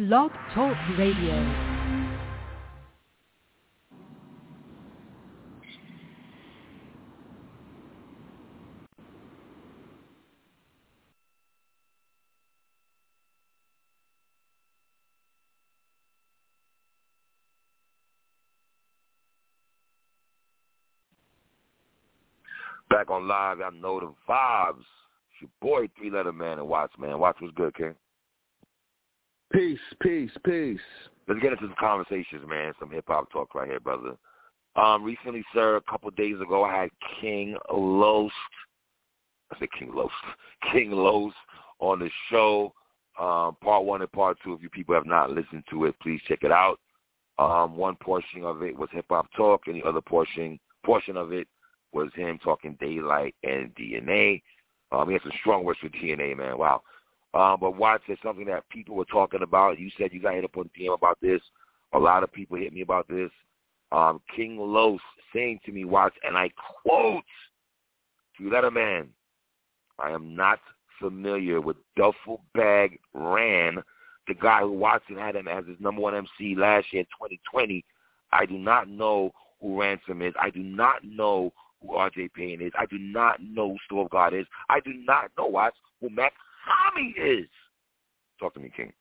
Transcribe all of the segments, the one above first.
Blog Talk Radio. Back on live, I know the vibes. It's your boy, Three Letter Man and Watts, man. Watts was good, King. Peace, peace, peace. Let's get into some conversations, man. Some hip hop talk right here, brother. Um, recently, sir, a couple days ago, I had King Los. I said King Los. King Los on the show. Um, part one and part two. If you people have not listened to it, please check it out. Um, one portion of it was hip hop talk, and the other portion portion of it was him talking Daylyt and DNA. Um, he had some strong words for DNA, man. Wow. Um, but Watts said something that people were talking about. You said you got hit up on DM about this. A lot of people hit me about this. Um, King Los saying to me, Watts, and I quote, to man, I am not familiar with Duffel Bag Ran, the guy who Watson had him as his number one MC last year in 2020. I do not know who Ransom is. I do not know who RJ Payne is. I do not know who Stove God is. I do not know Watts who Mac Tommy is. Talk to me, King.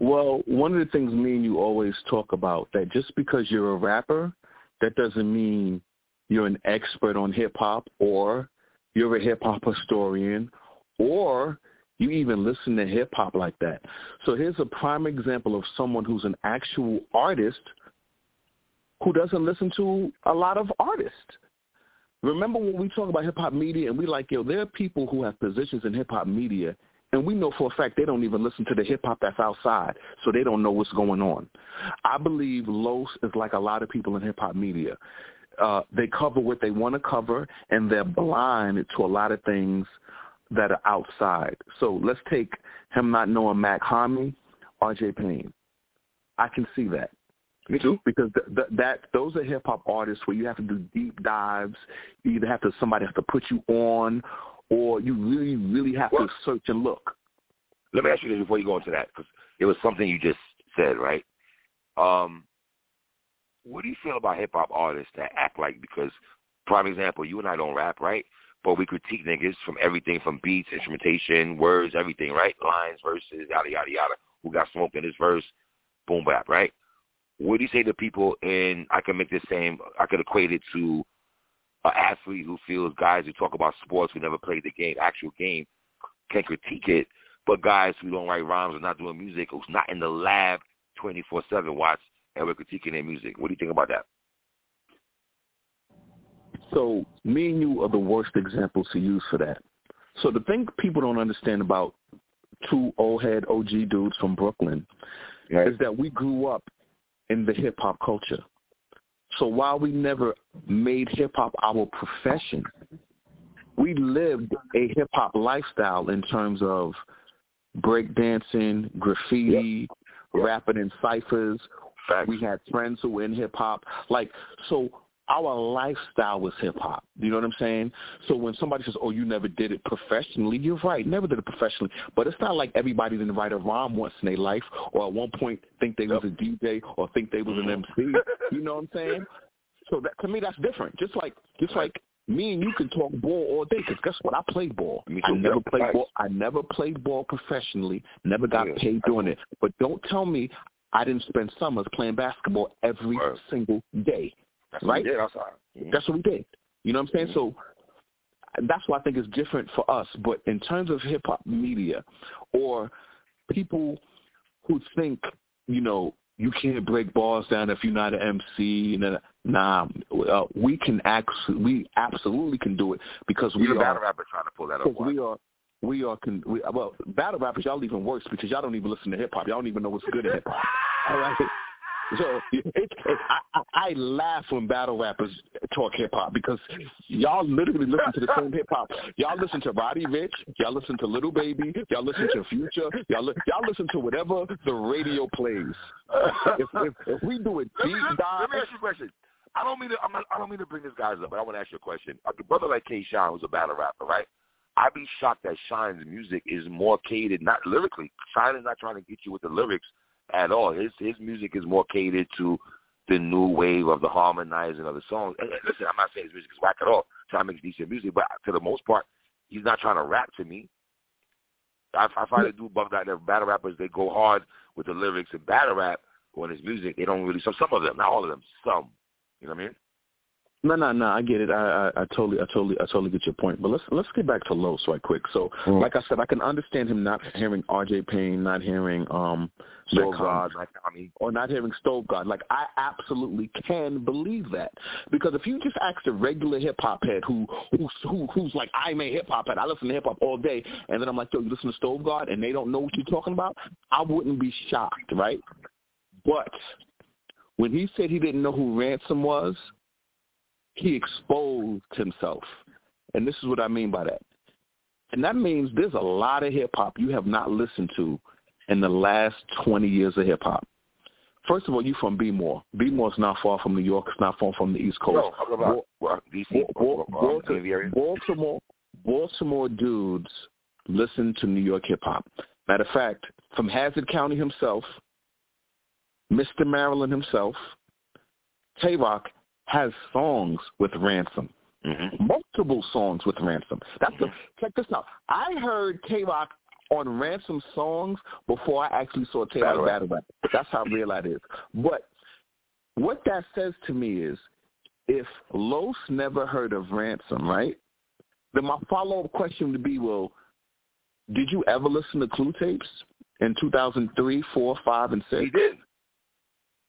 Well, one of the things me and you always talk about that just because you're a rapper, that doesn't mean you're an expert on hip hop or you're a hip hop historian or you even listen to hip hop like that. So here's a prime example of someone who's an actual artist who doesn't listen to a lot of artists. Remember when we talk about hip hop media and we like, yo, there are people who have positions in hip hop media and we know for a fact they don't even listen to the hip hop that's outside, so they don't know what's going on. I believe Los is like a lot of people in hip hop media. Uh, they cover what they want to cover, and they're blind to a lot of things that are outside. So let's take him not knowing Mach-Hommy, R.J. Payne. I can see that. Me too. Because th- th- that those are hip hop artists where you have to do deep dives. You either have to somebody has to put you on, or you really really have Well- to search and look. Let me ask you this before you go into that, because it was something you just said, right? Um, what do you feel about hip hop artists that act like because, prime example, you and I don't rap, right? But we critique niggas from everything from beats, instrumentation, words, everything, right? Lines, verses, yada yada yada. Who got smoke in his verse? Boom bap, right? What do you say to people in? I can make the same. I could equate it to an athlete who feels guys who talk about sports who never played the game, actual game, can critique it, but guys who don't write rhymes or not doing music, who's not in the lab 24/7 watch and we're critiquing their music. What do you think about that? So me and you are the worst examples to use for that. So the thing people don't understand about two old head OG dudes from Brooklyn Right. is that we grew up in the hip hop culture. So while we never made hip hop our profession, we lived a hip hop lifestyle in terms of breakdancing, graffiti, rapping in ciphers. Facts. We had friends who were in hip hop. Like so our lifestyle was hip hop. You know what I'm saying? So when somebody says, "Oh, you never did it professionally," you're right. Never did it professionally. But it's not like everybody didn't write a rhyme once in their life, or at one point think they was a DJ or think they was an MC. Mm-hmm. You know what I'm saying? So that to me, that's different. Just like just like me and you can talk ball all day. Because guess what? I played ball. I never played Facts. ball. I never played ball professionally. Never got Yeah. paid doing it. But don't tell me I didn't spend summers playing basketball every Word. single day. That's right? What we did outside. Mhm. That's what we did. You know what I'm saying? So that's why I think it's different for us. But in terms of hip hop media or people who think, you know, you can't break balls down if you're not an MC. and then- Nah, uh, we can actually, we absolutely can do it because we You're a are battle rapper trying to pull that up. we are we are con- we, well battle rappers y'all even worse because y'all don't even listen to hip hop y'all don't even know what's good in hip hop all right so it, it, I, I, I laugh when battle rappers talk hip hop because y'all literally listen to the same hip hop y'all listen to Roddy Ricch y'all listen to Lil Baby y'all listen to Future y'all li- y'all listen to whatever the radio plays if, if, if we do it Let deep me, dive let me ask you a question. I don't mean to. I'm not, I don't mean to bring this guys up, but I want to ask you a question. A brother like K-Shine, was a battle rapper, right? I'd be shocked that Shine's music is more catered, not lyrically. Shine is not trying to get you with the lyrics at all. His his music is more catered to the new wave of the harmonizing of the songs. And, listen, I'm not saying his music is whack at all. Shine makes decent music, but to the most part, he's not trying to rap to me. I, I find do bug that their battle rappers they go hard with the lyrics and battle rap on his music. They don't really. So some of them, not all of them, some. You know what I mean? No, no, no. I get it. I, I, I totally, I totally, I totally get your point. But let's let's get back to Los right quick. So, mm. like I said, I can understand him not hearing R.J. Payne, not hearing um, Stove God, like I mean, or not hearing Stove God. Like I absolutely can believe that because if you just ask a regular hip hop head who who who who's like I'm a hip hop head, I listen to hip hop all day, and then I'm like, yo, you listen to Stove God, and they don't know what you're talking about, I wouldn't be shocked, right? But when he said he didn't know who Ransom was he exposed himself. And this is what I mean by that. And that means there's a lot of hip hop you have not listened to in the last 20 years of hip hop. First of all, you from B-more. B-more is not far from New York. It's not far from the East Coast. No, about DC, Baltimore, Baltimore, Baltimore dudes listen to New York hip hop. Matter of fact, from Hazard County himself, Mr. Maryland himself, Tay Roc has songs with Ransom. Mm-hmm. Multiple songs with Ransom. That's mm-hmm. the, check this out. I heard K Rock on Ransom songs before I actually saw Tay Roc battle rap. That's how real that is. But what that says to me is if Los never heard of Ransom, right? Then my follow up question would be, well, did you ever listen to Clue tapes in 2003, 4, 5, and 6? He did.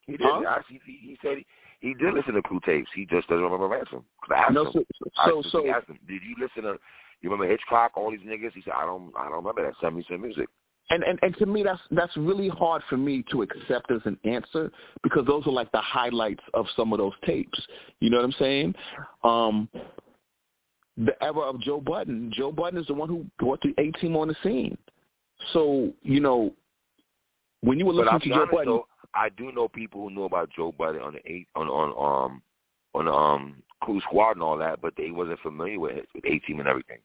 He did. Huh? He, he said he did listen to Clue tapes. He just doesn't remember Ransom. I asked no, him. so so, so I asked him, did you listen to? You remember Hitchcock? All these niggas. He said, I don't. I don't remember that. Send me some music. And, and and to me that's that's really hard for me to accept as an answer because those are like the highlights of some of those tapes. You know what I'm saying? Um the era of Joe Budden. Joe Budden is the one who brought the A team on the scene. So, you know, when you were listening to Joe Budden though, I do know people who know about Joe Budden on the eight on on um on um Clue Squad and all that, but they wasn't familiar with with A Team and everything.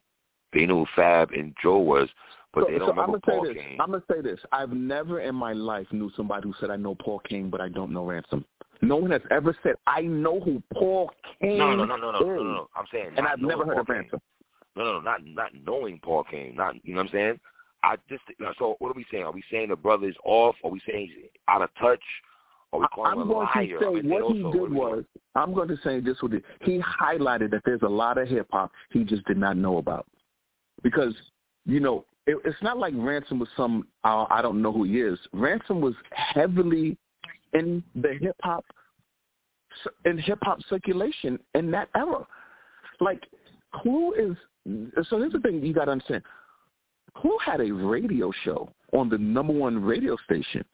They knew who Fab and Joe was, but so, they don't so remember I'm gonna Paul say this. Kane. I'm gonna say this. I've never in my life knew somebody who said I know Paul Cain, but I don't know Ransom. No one has ever said I know who Paul Cain no, no, no, no, no, no, no, no. I'm saying, and I've never heard Paul of Ransom. No, no, no, not not knowing Paul Cain. Not you know what I'm saying. I just so what are we saying? Are we saying the brother is off? Are we saying he's out of touch? Are we calling I'm him a going liar? to say what also, he what did was I'm going to say this with it. He highlighted that there's a lot of hip hop he just did not know about because you know it, it's not like Ransom was some uh, I don't know who he is. Ransom was heavily in the hip hop in hip hop circulation in that era. Like who is is so here's the thing you got to understand. Clue had a radio show on the number one radio station.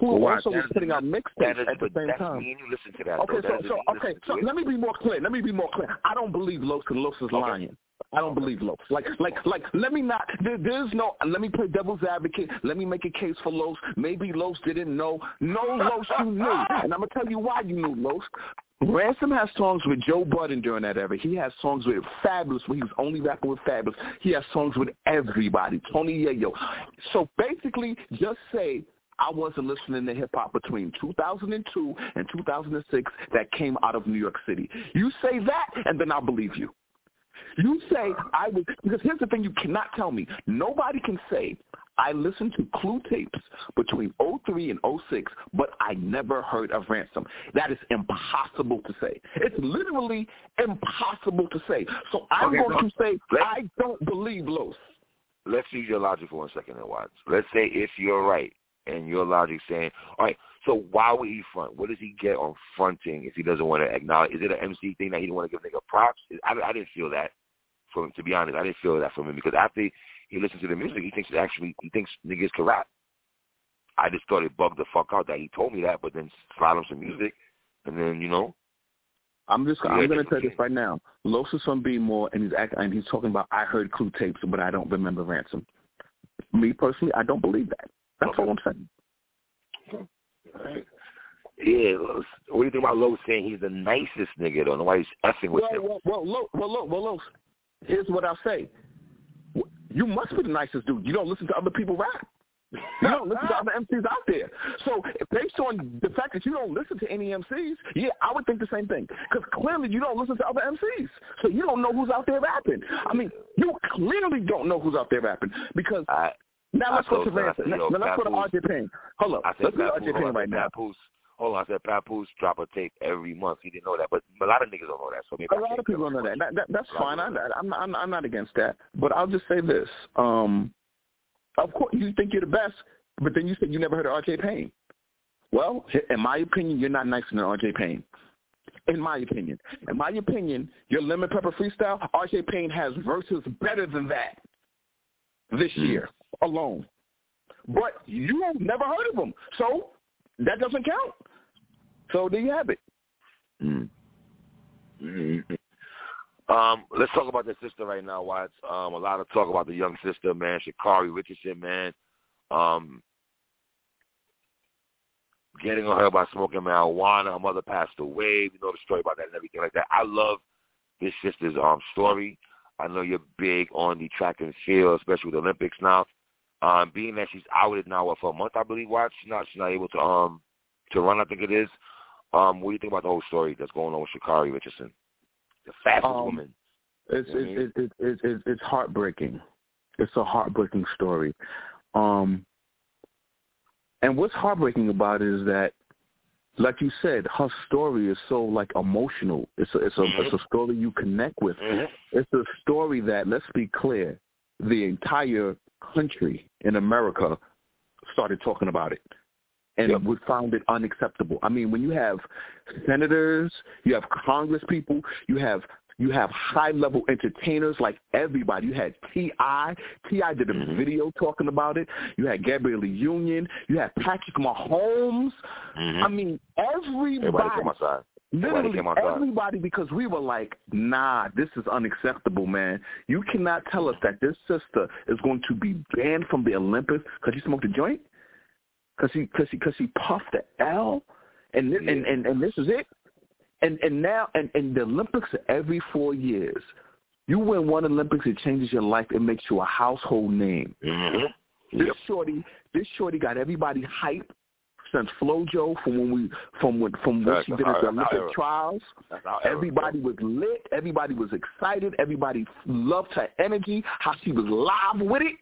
Who oh, well, also was putting out mixtapes at the same that's time. Me and you listen to that. Okay, though. so, so okay, so let me be more clear. Let me be more clear. I don't believe Los because Los is okay. lying. I don't believe Los. Like, like, like. Let me not. There, there's no. Let me play devil's advocate. Let me make a case for Los. Maybe Los didn't know. No, Los, you knew, and I'm gonna tell you why you knew Los. Ransom has songs with Joe Budden during that era. He has songs with Fabolous when he was only rapping with Fabolous. He has songs with everybody. Tony Yayo. So basically, just say I wasn't listening to hip hop between 2002 and 2006 that came out of New York City. You say that, and then I'll believe you. You say I was because here's the thing: you cannot tell me. Nobody can say I listened to Clue tapes between 03 and 06, but I never heard of Ransom. That is impossible to say. It's literally impossible to say. So I'm Okay, going so to say I don't believe Los. let's use your logic for one second and watch. Let's say if you're right and your logic saying, all right, so why would he front? What does he get on fronting if he doesn't want to acknowledge? Is it an MC thing that he didn't want to give nigga props? I, I didn't feel that from him, to be honest. I didn't feel that from him because after he listens to the music, he thinks it actually he thinks niggas can rap. I just thought it bugged the fuck out that he told me that, but then slide him some music, and then you know, I'm just I'm going to tell you this right now. Los is from B more, and he's act, and he's talking about I heard Clue tapes, but I don't remember Ransom. Me personally, I don't believe that. That's Okay. all I'm saying. Right. Yeah, Los. what do you think about Los saying he's the nicest nigga though? Nobody's effing with Well, him. well, well, Lo, well, Lo, well, Los, here's what I'll say. You must be the nicest dude. You don't listen to other people rap. You don't listen to other MCs out there. So based on the fact that you don't listen to any MCs, yeah, I would think the same thing. Because clearly you don't listen to other MCs. So you don't know who's out there rapping. I mean, you clearly don't know who's out there rapping. Because I, now let's I go to told her, I Lance. said, Now, now let's go to Papoose. RJ Payne. Hold up. Let's go to Papoose, RJ Payne hold on, right now. Papoose, hold on, I said Papoose drop a tape every month. He didn't know that, but a lot of niggas don't know that. So maybe A I lot of people don't know that. that, that that's fine. I, I'm, not, I'm, I'm not against that. But I'll just say this. Um, of course, you think you're the best, but then you said you never heard of RJ Payne. Well, in my opinion, you're not nicer than RJ Payne. In my opinion. In my opinion, your Lemon Pepper Freestyle, RJ Payne has verses better than that this Hmm. year alone. But you never heard of him. So that doesn't count. So there you have it. Mm. Mhm. Um, let's talk about the sister right now, Watts. Um, a lot of talk about the young sister, man, Sha'Carri Richardson, man. Um, getting on her by smoking marijuana. Her mother passed away. You know the story about that and everything like that. I love this sister's um story. I know you're big on the track and field, especially with the Olympics now. Um, being that she's outed now for a month, I believe, Watts. She's not she's not able to um to run. I think it is. Um, what do you think about the whole story that's going on with Sha'Carri Richardson, the fastest Um, woman? It's You know what I it's it's it's it's it's heartbreaking. It's a heartbreaking story. Um, and what's heartbreaking about it is that, like you said, her story is so like emotional. It's a it's a Mhm. it's a story you connect with. Mhm. It's a story that let's be clear, the entire country in America started talking about it. And Yep. we found it unacceptable. I mean, when you have senators, you have Congress people, you have you have high level entertainers like everybody. You had T.I. T.I. did a Mhm. video talking about it. You had Gabrielle Union. You had Patrick Mahomes. Mhm. I mean, Everybody everybody. Literally everybody, because we were like, nah, this is unacceptable, man. You cannot tell us that this sister is going to be banned from the Olympics because she smoked a joint, because she because she because she puffed the L, and this, and, Yeah. and and this is it. And and now and, and the Olympics are every four years. You win one Olympics, it changes your life. It makes you a household name. Mhm. This Yep. shorty, this shorty got everybody hyped since FloJo from when we from when from when That's she did at the Olympic trials. Everybody was lit. Everybody was excited. Everybody loved her energy. How she was live with it.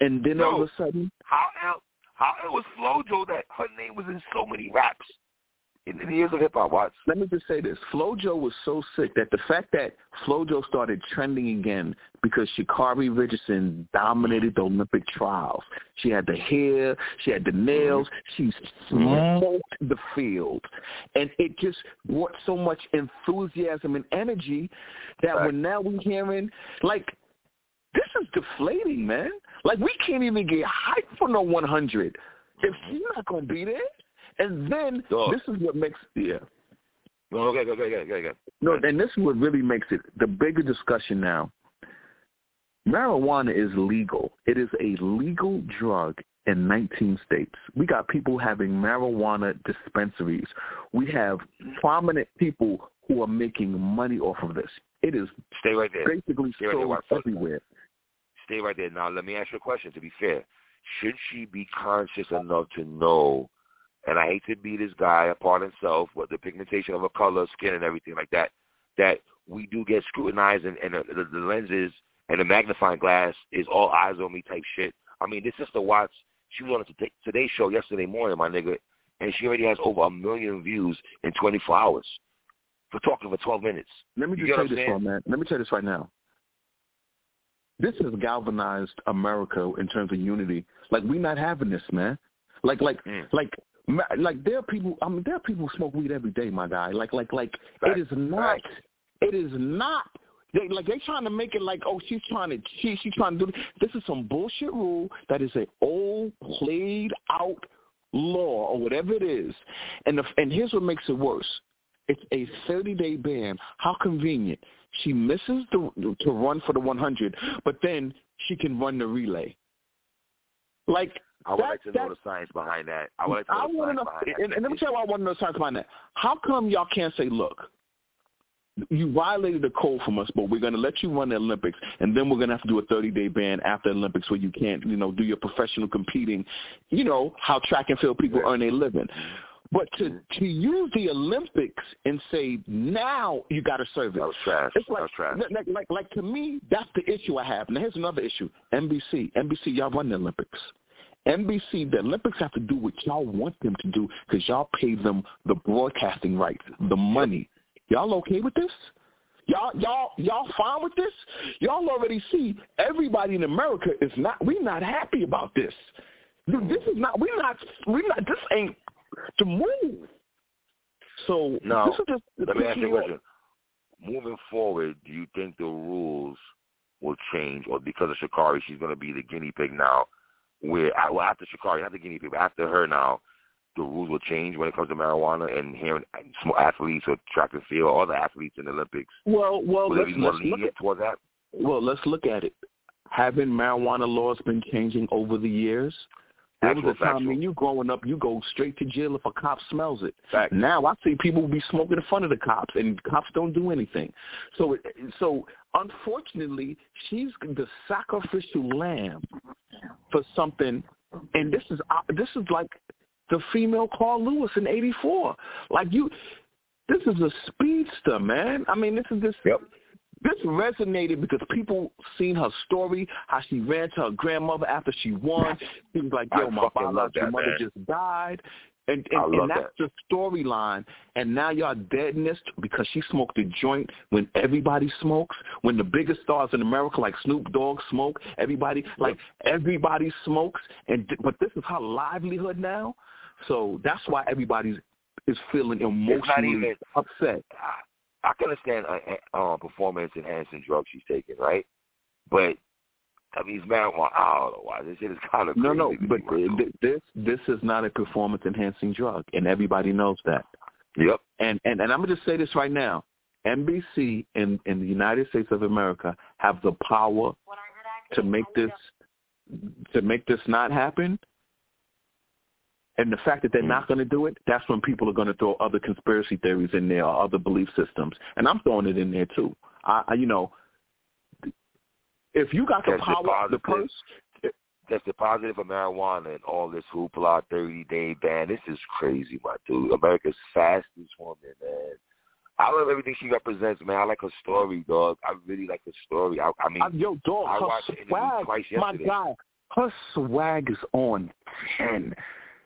And then all of a sudden, How el how it was FloJo that her name was in so many raps in, the years of hip hop? Watts. let me just say this: FloJo was so sick that the fact that FloJo started trending again because Sha'Carri Richardson dominated the Olympic trials. She had the hair, she had the nails, mm-hmm. she mm-hmm. smoked the field, and it just brought so much enthusiasm and energy that Right. when now we're hearing like. This is deflating, man. Like we can't even get hyped for no 100 if mm-hmm. she's not gonna be there. And then Dog. this is what makes yeah. No, okay, go, go, go, go. No, and this is what really makes it the bigger discussion now. Marijuana is legal. It is a legal drug in 19 states. We got people having marijuana dispensaries. We have prominent people who are making money off of this. It is Stay right there. basically Stay right there, sold everywhere. Stay right there. Now, let me ask you a question. To be fair, should she be conscious enough to know? And I hate to be this guy apart himself, but the pigmentation of a color, skin, and everything like that, that we do get scrutinized, and, and the, the, lenses and the magnifying glass is all eyes on me type shit. I mean, this sister Watts, she was on the Today- Today Show yesterday morning, my nigga, and she already has over a million views in 24 hours for talking for 12 minutes. Let me just tell you this, right, man. Let me tell you this right now. This has galvanized America in terms of unity. Like we not having this, man. Like like Mm. like like there are people. I mean, there are people who smoke weed every day, my guy. Like like like Facts. it is not. Facts. It is not. They, like they trying to make it like, oh, she's trying to she she's trying to do. This is some bullshit rule that is a old played out law or whatever it is. And the, and here's what makes it worse. It's a 30 day ban. How convenient. She misses the to run for the 100, but then she can run the relay. Like I would like to know the science behind that. I would like to know I the want to science know, behind that. and, and let me tell you why I want to know the science behind that. How come y'all can't say, look, you violated the code from us, but we're going to let you run the Olympics, and then we're going to have to do a 30-day ban after the Olympics where you can't, you know, do your professional competing, you know, how track and field people earn their living. Mm-hmm. But to mm-hmm. to use the Olympics and say now you got to serve it. That was trash. It's like, that was trash. Like, like like to me, that's the issue I have. Now here's another issue. NBC, NBC, y'all run the Olympics. NBC, the Olympics have to do what y'all want them to do because y'all pay them the broadcasting rights, the money. Y'all okay with this? Y'all, y'all, y'all fine with this? Y'all already see everybody in America is not. We're not happy about this. This is not. We're not. We're not. This ain't the move. So now, this is just, let me ask you a question. Moving forward, do you think the rules will change, or because of Sha'Carri, she's going to be the guinea pig now? Where well, after Sha'Carri, not the guinea but after her now, the rules will change when it comes to marijuana and hearing small athletes or track and field, all the athletes in the Olympics. Well, well, will let's, it be more let's look at, toward that? well, let's look at it. Haven't marijuana laws been changing over the years? There was a time factual. when you growing up, you go straight to jail if a cop smells it. Fact. Now I see people be smoking in front of the cops, and cops don't do anything. So, it, so unfortunately, she's the sacrificial lamb for something. And this is uh, this is like the female Carl Lewis in '84. Like you, this is a speedster, man. I mean, this is this. Yep. This resonated because people seen her story, how she ran to her grandmother after she won. She was like, I "Yo, my fucking love biological mother man. just died," and and, and that's the storyline. And now y'all dead in this because she smoked a joint when everybody smokes. When the biggest stars in America, like Snoop Dogg, smoke. Everybody, like everybody smokes. And but this is her livelihood now. So that's why everybody is feeling emotionally even- upset. I, I can understand uh, uh, performance enhancing drugs she's taking, right? But I mean, it's marijuana. I don't know why this shit is kind of No, crazy no, to but th- this this is not a performance enhancing drug, and everybody knows that. Yep. And and and I'm gonna just say this right now: NBC in in the United States of America have the power to make this to make this not happen. And the fact that they're not mm. going to do it, that's when people are going to throw other conspiracy theories in there or other belief systems. And I'm throwing it in there too. I, I you know, if you got the power, the positive. purse, That's the positive of marijuana and all this hoopla, 30 day ban. This is crazy, my dude. America's fastest woman, man. I love everything she represents, man. I like her story, dog. I really like her story. I, I mean, yo, dog, I her watched swag, twice my yesterday. guy, her swag is on ten.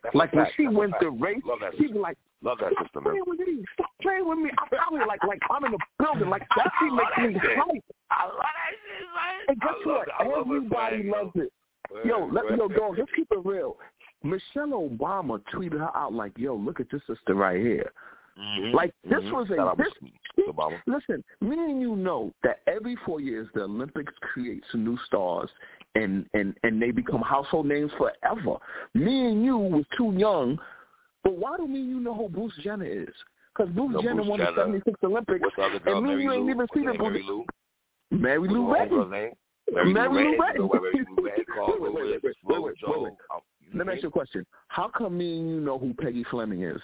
That's Like when she That's went the race, she was like, Love that "Stop sister, man. playing with me, stop playing with me." I'm probably like, like I'm in the building, like that. She makes me hype. I love that shit, man. And guess what? it. I love Everybody loves it. Word, Yo, let, word. yo, dog, let's keep it real. Michelle Obama tweeted her out like, "Yo, look at this sister right here." Mhm. Like this Mhm. was a this. Obama. Listen, me and you know that every four years the Olympics creates new stars and and and they become household names forever. Me and you was too young, but why do me and you know who Bruce Jenner is? Because Bruce No, Jenner Bruce won Jenner. the '76 Olympics, What's the other girl? and me and you ain't even seen name? Mary Lou? Mary Lou Retton. Mary, Lou Retton. Oh, Let me ask you a question. How come me and you know who Peggy Fleming is?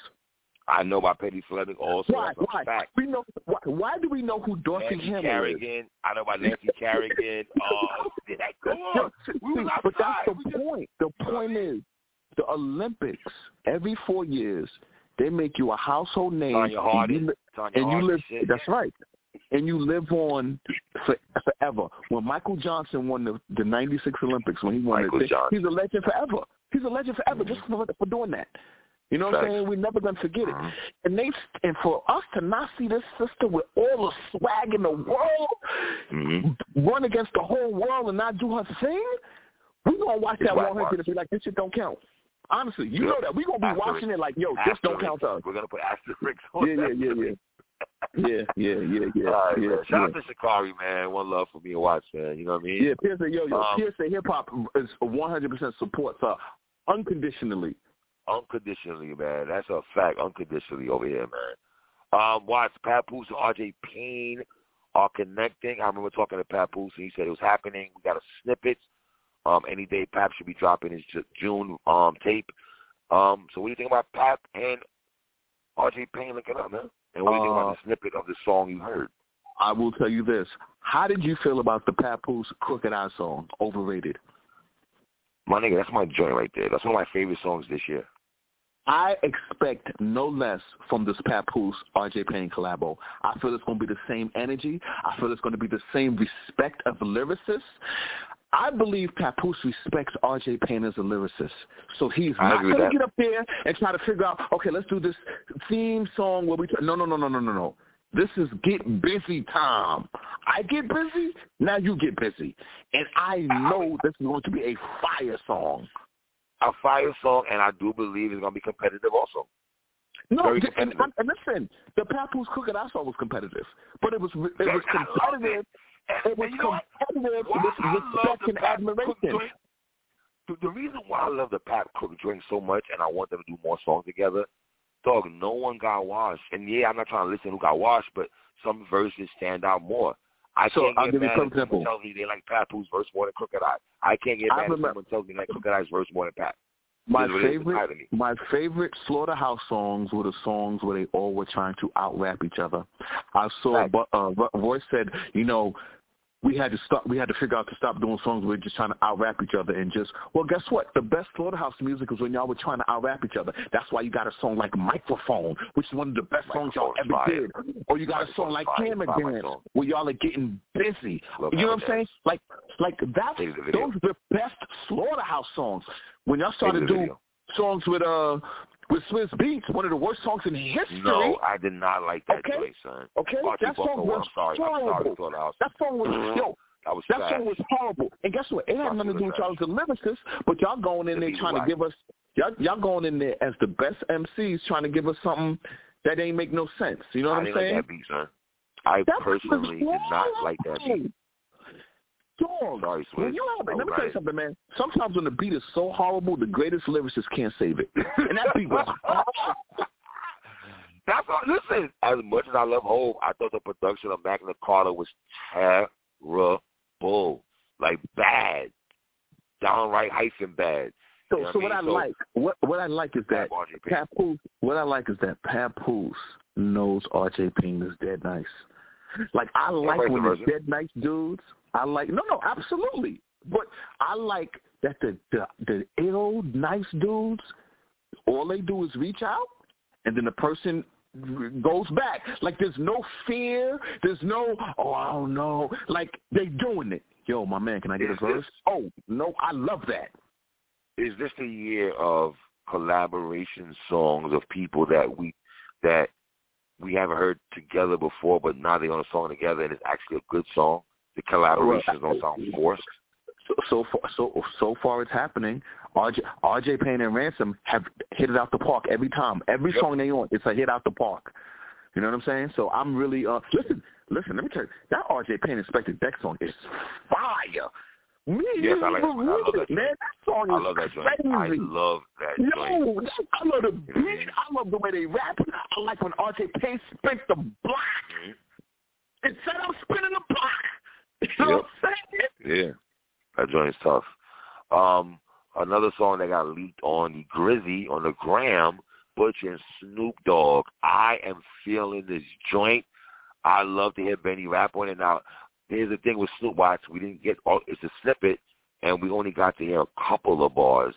I know about Peggy Fleming also. Why? Why? fact. We know. Why, why do we know who Dorothy Nancy Hamill is? Kerrigan. I know about Nancy. Oh, shit, that- come on. We was but that's the We just- point. The point is, the Olympics every four years they make you a household name, Tanya and you. Tanya and you live. shit. That's right. And you live on for, forever. When Michael Johnson won the the '96 Olympics, when he won Michael it, Johnson. he's a legend forever. He's a legend forever just for for doing that. You know what I'm saying? We're never gonna forget it. Mhm. And they and for us to not see this sister with all the swag in the world Mhm. run against the whole world and not do her thing, we gonna Watts It's that 100 and be like, this shit don't count. Honestly, you Yep. know that we gonna be Asterisk. watching it like, yo, this don't count to us. We're gonna put asterisks on Yeah, yeah, yeah, yeah. Yeah, yeah, yeah, yeah, All right, yeah, man. Shout yeah. out to Sha'Carri, man. One love for me and watch, man. You know what I mean? Yeah, PSA, yo, yo, Um, PSA Hip Hop is 100% supports her unconditionally. Unconditionally, man. That's a fact. Unconditionally over here, man. Um, Watts Papoose and RJ Payne are connecting. I remember talking to Papoose and he said it was happening. We got a snippet. Um, any day Pap should be dropping his June um tape. Um, so what do you think about Pap and RJ Payne? Look it up, man. And what do you think about Uh, the snippet of the song you heard? I will tell you this. How did you feel about the Papoose Crooked I song? Overrated. My nigga, that's my joint right there. That's one of my favorite songs this year. I expect no less from this Papoose RJ Payne collabo. I feel it's going to be the same energy. I feel it's going to be the same respect of lyricists. I believe Papoose respects RJ Payne as a lyricist. So he's I not going to get up there and try to figure out, okay, let's do this theme song where we try. No, no, no, no, no, no, no. This is get busy time. I get busy, now you get busy. And I know this is going to be a fire song. A fire song, and I do believe it's gonna be competitive also. No, and, and listen, the Papoose Crooked I song was competitive, but it was it was competitive. And- It was and you know what? competitive with respect the and admiration. the, the reason why I love the Pat Cook drink so much, and I want them to do more songs together, dog, no one got washed. And yeah, I'm not trying to listen who got washed, but some verses stand out more. I So, can't I'll get give you mad some if example. tells me they like Papoose verse more than Crooked Eye. I can't get I mad if remember- someone tells me they like Crooked I's verse more than Pat. My It is what it is. It's favorite, my favorite slaughterhouse songs were the songs where they all were trying to out rap each other. I saw, Right. uh, Royce said, you know, we had to stop. We had to figure out to stop doing songs where we're just trying to out rap each other and just. Well, guess what? The best slaughterhouse music is when y'all were trying to out rap each other. That's why you got a song like Microphone, which is one of the best songs y'all ever is did. Or you got a song like fire. Hammer Dance, where y'all are getting busy. You know what I'm saying? Like, like that's Hated the video. those are the best slaughterhouse songs. When y'all started doing songs with uh with Swizz Beatz, one of the worst songs in history. No, I did not like that Okay. son. Okay, Archie that song was I'm sorry. I'm sorry, horrible. Slaughterhouse. That song was mm-hmm. yo. That was That song was horrible. And guess what? It had nothing to do with with y'all as the lyricists, but y'all going in there trying was to give us y'all, y'all going in there as the best MCs trying to give us something that ain't make no sense. You know what I I'm saying? like that beat, son. I That personally did not like that beat. Dog. Sorry, When you have, I let me tell you something, man. Sometimes when the beat is so horrible, the greatest lyricists can't save it. And that beat was That's all. Listen, as much as I love Hove, I thought the production of Magna Carta was terrible, like bad, downright hyphen bad. So, You know so what what I I? So- like, what what I like is that Papoose. What I like is that Papoose knows RJ Payne is dead nice. Like I like when the dead nice dudes. I like no, no, absolutely. But I like that the the the ill nice dudes. All they do is reach out, and then the person goes back. Like there's no fear. There's no oh I don't know. Like they doing it. Yo, my man, can I get a Is this- Oh no, I love that. Is this the year of collaboration songs of people that we that we haven't heard together before, but now they're on a song together and it's actually a good song? The collaborations don't sound forced. so so far so so far it's happening. RJ RJ Payne and Ransom have hit it out the park every time. Every Yep. song they on, it's a hit out the park. You know what I'm saying? So I'm really uh listen, listen, let me tell you, that RJ Payne Inspectah Deck song is fire. Me, Yes, I like that. I love that man. That song is I love that joint. I love that joint. Yo, I love the beat. I love the way they rap. I like when RJ Payne spins the block. Mhm. It said I'm spinning the block. Yep. what I'm saying? Yeah, that joint is tough. Um, another song that got leaked on the Grizzy on the gram, Butch and Snoop Dogg. I am feeling this joint. I love to hear Benny rap on it. Now, here's the thing with Snoop Watts, we didn't get all. It's a snippet, and we only got to hear a couple of bars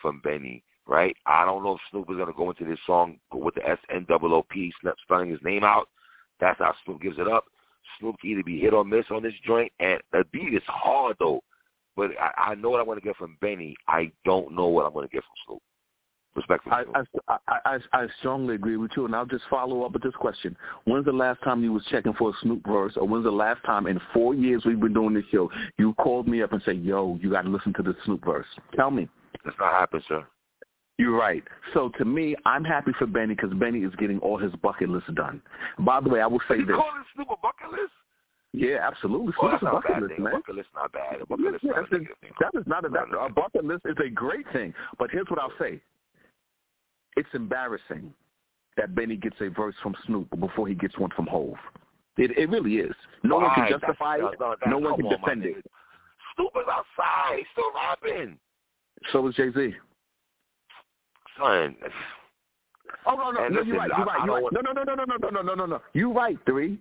from Benny. Right? I don't know if Snoop is gonna go into this song with the S N O O P, spelling his name out. That's how Snoop gives it up. Snoop can either be hit or miss on this joint, and the beat is hard though. But I, I know what I'm going to get from Benny. I don't know what I'm going to get from Snoop. Respectfully, I, I, I, I, strongly agree with you, and I'll just follow up with this question. When's the last time you was checking for a Snoop verse, or when's the last time in four years we've been doing this show, you called me up and said, yo, you got to listen to the Snoop verse? Tell me. That's not happening, sir. You're right. So to me, I'm happy for Benny because Benny is getting all his bucket list done. By the way, I will say you this. calling Snoop a bucket list? Yeah, absolutely. Snoop that's not a bucket list, man. bucket list not bad. A bucket list Yeah, not a thing. that is not a, that, a bucket list is a great thing. But here's what I'll say. It's embarrassing that Benny gets a verse from Snoop before he gets one from Hove. It, it really is. No one can justify it. no, No one can on, defend it. Snoop is outside. He's still rapping. So is Jay-Z. Son, Oh, no, no, And no, listen, you're right. You're right. You're right. No, no, no, no, no, no, no, no, no, no, no. You're right, three.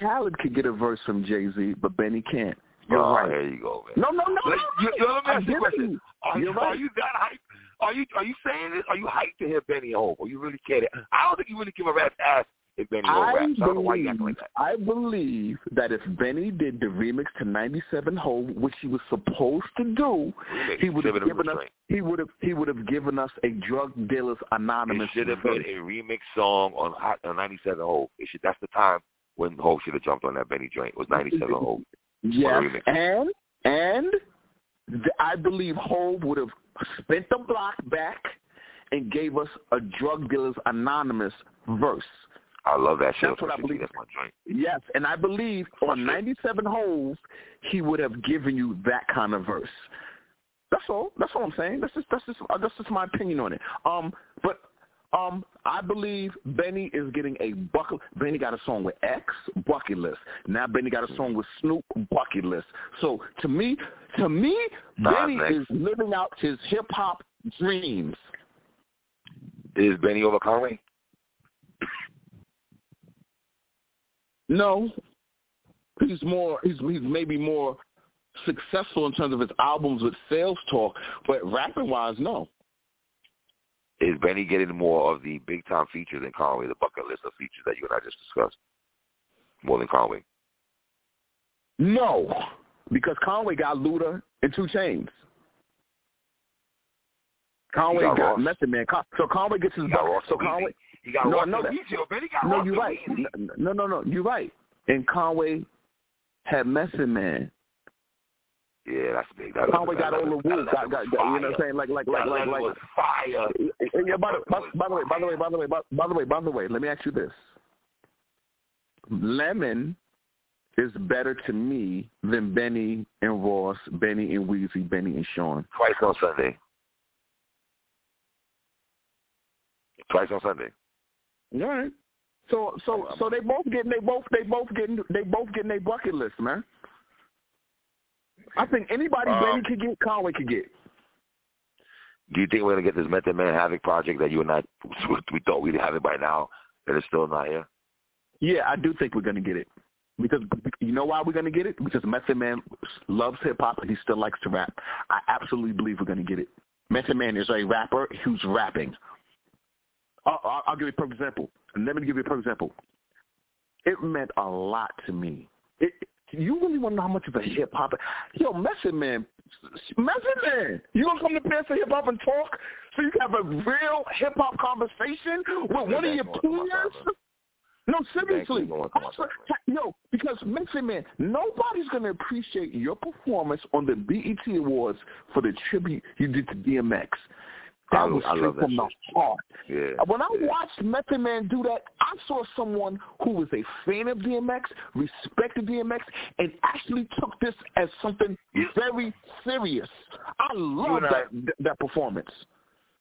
Khaled could get a verse from Jay Z, but Benny can't. You're oh, right. There you go, man. No, no, no. Let, you, you, let me ask you a question. you. Are, You're right. are you that hype? Are you are you saying this? Are you hyped to hear Benny Hope? Or you really care? To, I don't think you really give a rat's ass if Benny I raps. I don't know why you believe, acting like that. I believe that if Benny did the remix to '97 Hove, which he was supposed to do, Remix, he would have given us he would have he would have given us a drug dealers anonymous. It should have been a remix song on Hot on 97 Hove. It should. That's the time when Hove should have jumped on that Benny joint. It Was 97 Hove. Yes, and and I believe Hove would have spent the block back and gave us a drug dealers anonymous verse. I love that shit. That's what I believe. That's my joint. Yes, and I believe on 97 holes, he would have given you that kind of verse. That's all. That's all I'm saying. That's just that's just uh, that's just my opinion on it. Um, but um, I believe Benny is getting a bucket. Benny got a song with X, bucket list. Now Benny got a song with Snoop, bucket list. So to me, to me, Nas Benny next. is living out his hip hop dreams. Is Benny over Conway? No, he's more. He's he's maybe more successful in terms of his albums with sales talk, but rapping wise, no. Is Benny getting more of the big time features than Conway, the bucket list of features that you and I just discussed? More than Conway. No, because Conway got Luda and 2 Chainz. Conway got got, Method Man. Con- So Conway gets his. Ross So. Conway. Got No, I Ross know and that. Weezy. Yo, Benny got No, you're right. No, no, no, you're right. And Conway had Method Man. Yeah, that's big. That Conway got all the letter- that woo. letter Got, got, got, you know what I'm saying? Like, like, like, like, like. was fire. Yeah, by the, by, by the way, by the way, by the way, by, by the way, by the way, let me ask you this: Lemon is better to me than Benny and Ross, Benny and Weezy, Benny and Sean. Twice on Sunday. Twice on Sunday. All right. So, so, so they both getting, they both, they both getting, they both getting their bucket list, man. I think anybody Um, Benny could get, Conway could get. Do you think we're gonna get this Method Man Havoc project that you and I we thought we'd have it by now, that it's still not here? Yeah, I do think we're gonna get it. Because you know why we're gonna get it? Because Method Man loves hip hop and he still likes to rap. I absolutely believe we're gonna get it. Method Man is a rapper who's rapping. I'll, I'll, give you a perfect example. Let me give you a perfect example. It meant a lot to me. It, you really want to know how much of a hip hop? Yo, Method Man, Method Man, you gonna come to Pants Hip Hop and talk so you can have a real hip hop conversation with one of your peers? No, seriously. Thank you, Lord, for my Also, Yo, because Method Man, nobody's going to appreciate your performance on the BET Awards for the tribute you did to DMX. That I- was I straight from the heart. Yeah. When I yeah. watched Method Man do that, I saw someone who was a fan of DMX, respected DMX, and actually took this as something very serious. I love I- that that performance.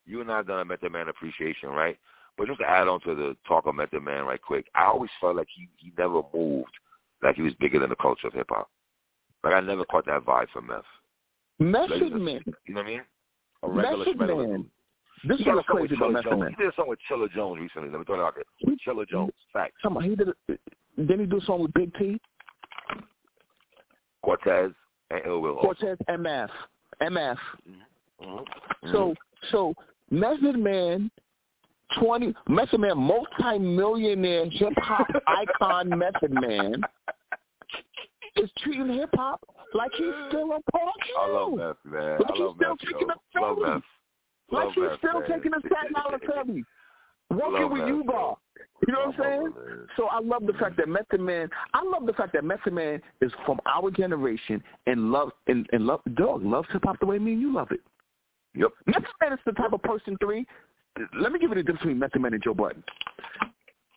you and I have done a Method Man appreciation, right? But just to add on to the talk of Method Man right quick, I always felt like he, he never moved like he was bigger than the culture of hip hop. Like I never caught that vibe from Meth. Like, Method Man, You know what I mean? A regular Method. Man. This is a what's song with crazy about Method Jones. Man. He did a song with Chilla Jones recently. Let me throw it out there. Chilla Jones. Fact. Come on, he did. A, didn't he do a song with Big T? Cortez and Ill Will. Cortez MF. MF. Mm-hmm. So so Method Man twenty Method Man multi millionaire hip hop icon Method Man is treating hip hop like he's still a park I love show. Meth, man. Like I he's love still Meth, taking yo. Love. Meth. Like Love he's still man. taking a Staten Island. Walking Love with you, yo. bar. You know what I'm saying? Love So I love the fact that Method Man. I love the fact that Method Man is from our generation and love and, and love dog loves hip hop the way me and you love it. Yep. Method Man is the type of person three. Let me give you the difference between Method Man and Joe Budden.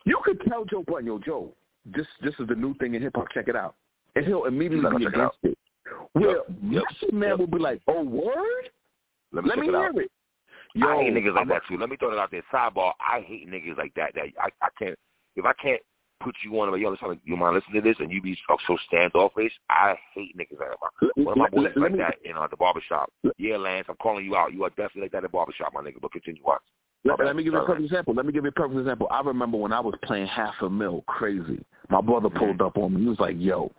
You could tell Joe Budden, yo, Joe, this this is the new thing in hip hop. Check it out, and he'll immediately be out. against it. Where Yep, Method Man yep. will be like, oh word, Let me let me it out. hear it. Yo, I hate niggas like that too. Let me throw it out there. Sidebar. I hate niggas like that. That I, I can't. If I can't put you on, like, yo, listen, you mind listening to this, and you be so, standoffish. I hate niggas like that. One of my boys let- is let like that in uh, the barbershop. Yeah, Lance, I'm calling you out. You are definitely like that in the barbershop, my nigga. But continue on. Let, let, me give you a perfect example. Let me give you a perfect example. I remember when I was playing half a mil, crazy. My brother pulled mm-hmm. up on me. He was like, "Yo,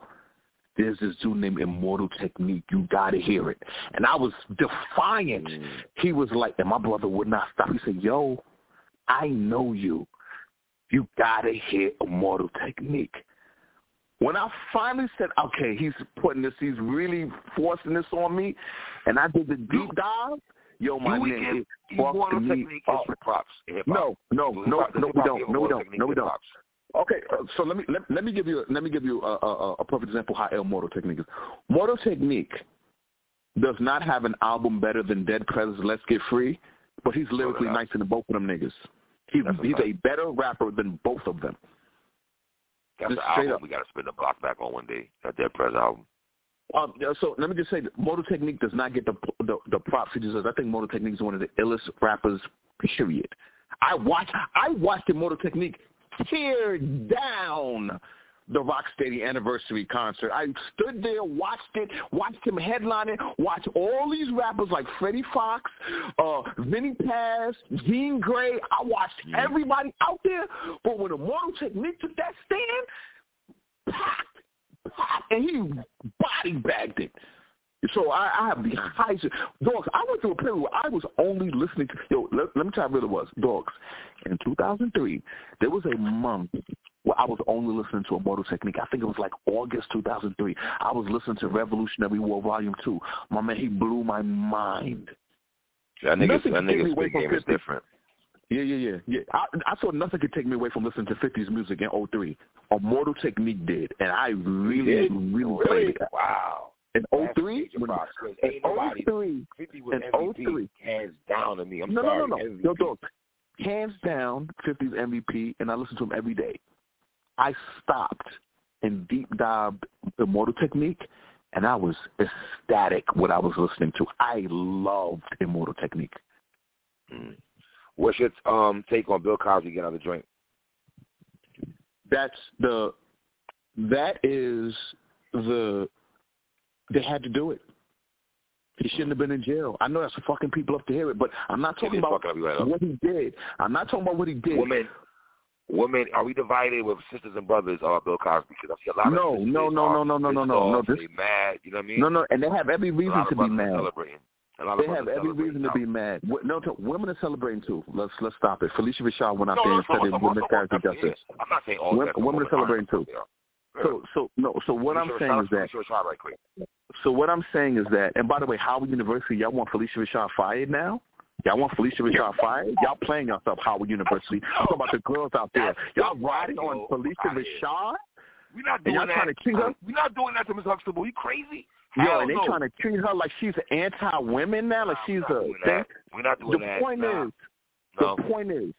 there's this dude named Immortal Technique. You gotta hear it." And I was defiant. Mm. He was like, and my brother would not stop. He said, "Yo, I know you. You gotta hear Immortal Technique." When I finally said, "Okay, he's putting this. He's really forcing this on me," and I did the deep dive Yo, my nigga, Immortal Technique oh. props? No, no, no, no, no, we don't. No, we don't. No, we don't. Okay, uh, so let me let, let me give you let me give you a, a, a perfect example how El Immortal Technique is. Mortal Technique does not have an album better than Dead Presidents Let's Get Free, but he's lyrically oh, nicer than both of them niggas. He's he's a better rapper than both of them. That's the album up. we got to spin the block back on one day. That Dead Prez album. Um, so let me just say, Mortal Technique does not get the the, the props he deserves. I think Mortal Technique is one of the illest rappers. Period. I watched I watched the Mortal Technique tear down the Rocksteady anniversary concert. I stood there, watched it, watched him headline it, watched all these rappers like Freddie Foxxx, uh, Vinnie Paz, Jean Grae. I watched everybody out there. But when Immortal Technique took me to that stand, packed and he body bagged it. So I, I have the highest dogs. I went through a period where I was only listening to yo. Let, let me tell you what it was. Dogs. In 2003, there was a month where I was only listening to Immortal Technique. I think it was like August 2003. I was listening to Revolutionary War Volume Two. My man, he blew my mind. That nigga's, that nigga's big game is different. Yeah, yeah, yeah, yeah. I, I thought nothing could take me away from listening to 50s music in 03. Immortal Technique did, and I really, really, really played it. Wow. In 03? When, in 03. 50 was in MVP, 03. Hands down to me. I'm no, sorry. No, no, no. MVP. Yo, dog. Hands down, 50's MVP, and I listen to him every day. I stopped and deep dived Immortal Technique, and I was ecstatic what I was listening to. I loved Immortal Technique. Mm. What's your um, take on Bill Cosby getting out of the joint? That's the that is the they had to do it. He shouldn't have been in jail. I know that's fucking people up to hear it, but I'm not talking about right what he did. I'm not talking about what he did. Women, women, are we divided with sisters and brothers about Bill Cosby? Because I see a lot no, of no, no, no, no, no, no, no, no. This, they mad. You know what I mean? No, no, and they have every reason to be mad. Celebrating. They have every reason to be mad. No, women are celebrating too. Let's let's stop it. Phylicia Rashad went out no, there and said it women's character justice. I'm not saying all women, women are celebrating too. So so no. So what I'm saying is that. So what I'm saying is that, and by the way, Howard University, y'all want Phylicia Rashad fired now? Y'all want Phylicia Rashad fired? Y'all playing yourself, Howard University. I'm talking about the girls out there. Y'all riding on Phylicia Rashad? We're not doing that. To her? We're not doing that to Miss Huxtable. You crazy? Yo, and they trying to treat her like she's anti-women now, like she's a thing. We're not doing the that. Point nah. is, no. The point is,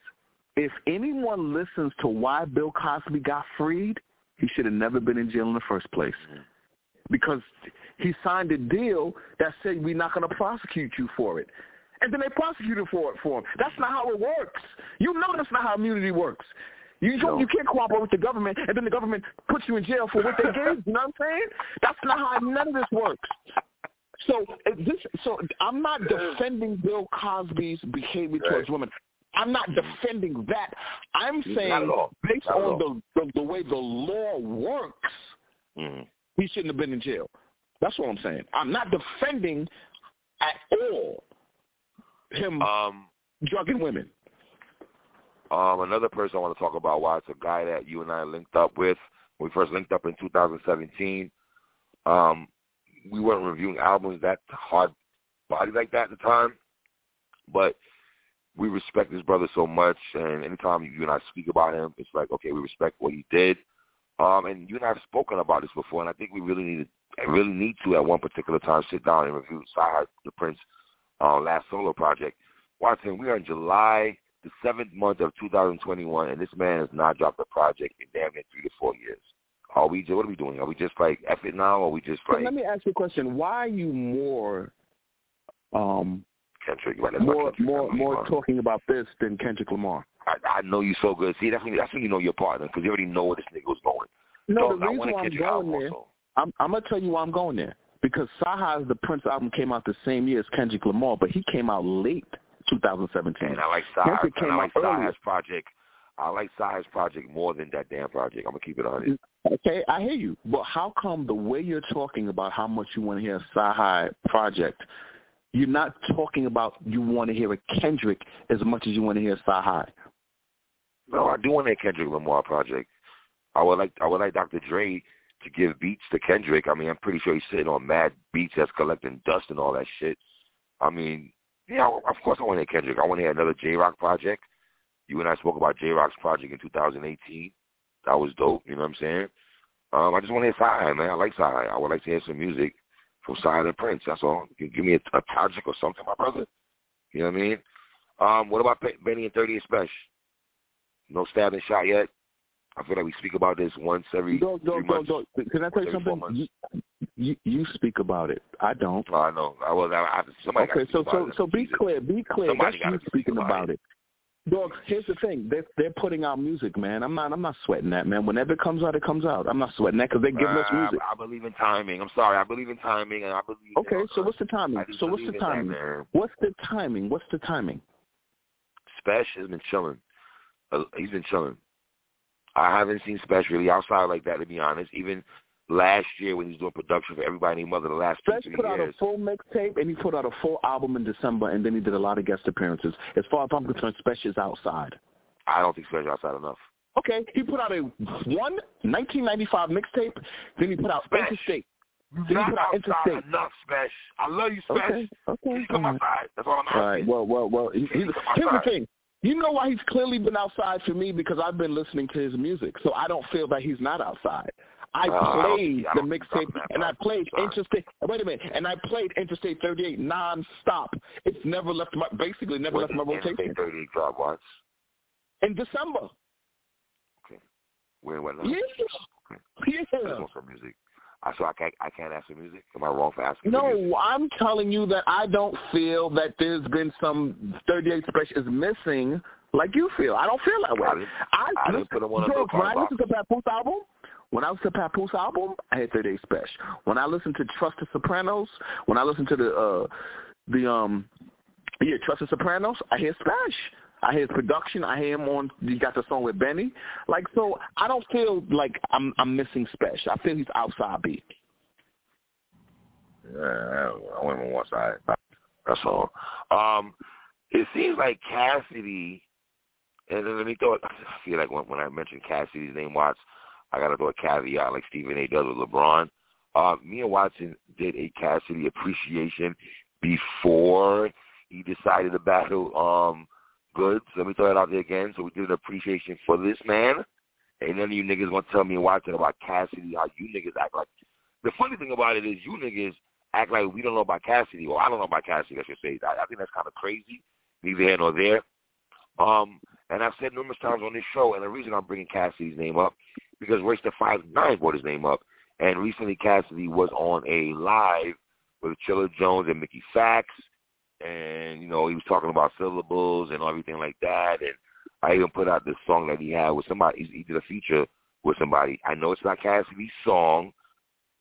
if anyone listens to why Bill Cosby got freed, he should have never been in jail in the first place. Mm-hmm. Because he signed a deal that said we're not going to prosecute you for it. And then they prosecuted for it for him. That's not how it works. You know that's not how immunity works. You don't, you can't cooperate with the government, and then the government puts you in jail for what they gave. You know what I'm saying? That's not how none of this works. So this, so I'm not defending Bill Cosby's behavior right. towards women. I'm not defending that. I'm saying based on the, the, the way the law works, mm. He shouldn't have been in jail. That's what I'm saying. I'm not defending at all him um, drugging women. Um, another person I want to talk about why it's a guy that you and I linked up with. When we first linked up in 2017. Um, we weren't reviewing albums that hard body like that at the time, but we respect this brother so much, and anytime you and I speak about him, it's like, okay, we respect what he did. Um, and you and I have spoken about this before, and I think we really need to, really need to at one particular time sit down and review CyHi the Prynce uh, last solo project. Watson, we are in July the seventh month of 2021, and this man has not dropped a project in damn near three to four years. Are we? What are we doing? Are we just like F it now, or are we just like? Let me ask you a question. Why are you more, um, Kendrick? Right, more, Kendrick, more, more talking about this than Kendrick Lamar? I, I know you so good. See, that's when that's when you know your partner because you already know where this nigga was going. No, so, the reason why I'm going there, I'm, I'm gonna tell you why I'm going there because CyHi's the Prynce album came out the same year as Kendrick Lamar, but he came out late 2017. And I like Kendrick came I like Sah's project. I like Sah's project more than that damn project. I'm gonna keep it on it. Okay, I hear you. But how come the way you're talking about how much you want to hear a project, you're not talking about you want to hear a Kendrick as much as you want to hear CyHi? No, I do want to hear Kendrick Lamar project. I would like I would like Dr. Dre to give beats to Kendrick. I mean, I'm pretty sure he's sitting on mad beats that's collecting dust and all that shit. I mean, yeah, of course I want to hear Kendrick. I want to hear another Jay Rock project. You and I spoke about Jay Rock's project in 2018. That was dope. You know what I'm saying? Um, I just want to hear Side, man. I like Side. I would like to hear some music from Side and Prince. That's all. You give me a, a project or something, my brother. You know what I mean? Um, what about Benny and 38 Spesh? No stabbing shot yet. I feel like we speak about this once every do no, three months. Can I tell you something? You, you, you speak about it. I don't. Oh, I know. I was. I, I, somebody okay, so so so be clear. Be clear. Somebody That's you speaking about, about it. it. Dog, here's the thing. They're, they're putting out music, man. I'm not I'm not sweating that, man. Whenever it comes out, it comes out. I'm not sweating that because they're giving us music. I, I believe in timing. I'm sorry. I believe in timing, and I believe. Okay, uh, in, so what's the timing? So what's the timing? That, what's the timing? What's the timing? Spesh has been chilling. Uh, he's been chilling. I haven't seen Spesh really outside like that, to be honest. Even last year when he was doing production for Everybody and Mother, the last two put years. out a full mixtape and he put out a full album in December, and then he did a lot of guest appearances. As far as I'm concerned, Spesh is outside. I don't think Spesh outside enough. Okay, he put out a one 1995 mixtape, then he put out Spesh. Interstate. Then he put out Interstate. enough, Spesh. I love you, Spesh. Okay, okay. come outside. That's all I'm asking. All right. Well, well, well. He, he's, here's the thing. You know why he's clearly been outside for me because I've been listening to his music, so I don't feel that he's not outside. I uh, played I the mixtape and I played. Interstate. Wait a minute, and I played Interstate 38 non-stop. It's never left my basically never when left my rotation. Interstate 38 drop watch? In December. Okay. When when? Yeah. Okay. Yeah. Go for music. I so I can't I can't ask for music. Am I wrong for asking? No? I'm telling you that I don't feel that there's been some 38 Spesh is missing like you feel. I don't feel that way. I didn't, I, I didn't put on George, when I listen to Papoose album, when I listen to Papoose album, I hear 38 Spesh. When I listen to Trust the Sopranos, when I listen to the uh the um yeah Trust the Sopranos, I hear Spesh. I hear his production. I hear him on. He got the song with Benny. Like so, I don't feel like I'm I'm missing special. I feel he's outside beat. Yeah, I went on one side. That's all. Um, it seems like Cassidy, and then let me throw. I feel like when, when I mentioned Cassidy's name, Watts, I got to throw a caveat like Stephen A. does with LeBron. Uh, me and Watson did a Cassidy appreciation before he decided to battle um, Goodz. Let me throw it out there again. So we did an appreciation for this man. And none of you niggas want to tell me and Watson about Cassidy, how you niggas act like. The funny thing about it is you niggas act like we don't know about Cassidy. Well, I don't know about Cassidy, I should say. I, I think that's kind of crazy. Neither here nor there. Um, and I've said numerous times on this show, and the reason I'm bringing Cassidy's name up, because Royce the Nine brought his name up. And recently Cassidy was on a live with Chilla Jones and Mickey Factz. And, you know, he was talking about syllables and everything like that. And I even put out this song that he had with somebody. He did a feature with somebody. I know it's not Cassidy's song,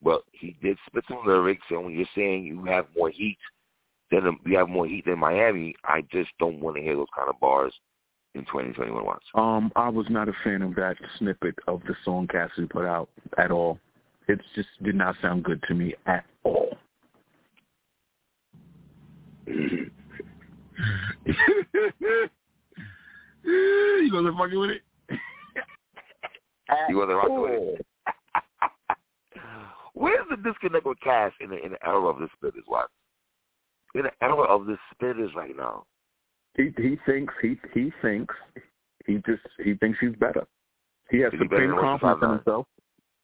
but he did spit some lyrics. And when you're saying you have more heat than you have more heat than Miami, I just don't want to hear those kind of bars in 2021 watch. Um, I was not a fan of that snippet of the song Cassidy put out at all. It just did not sound good to me at all. you wasn't fucking with it? you wasn't rocking with it? Where's the disconnect with Cass in the in the era of the spitters? What? In the era of the spitters right now. He he thinks he he thinks he just he thinks he's better. He has Is he supreme better than Royce confidence in himself.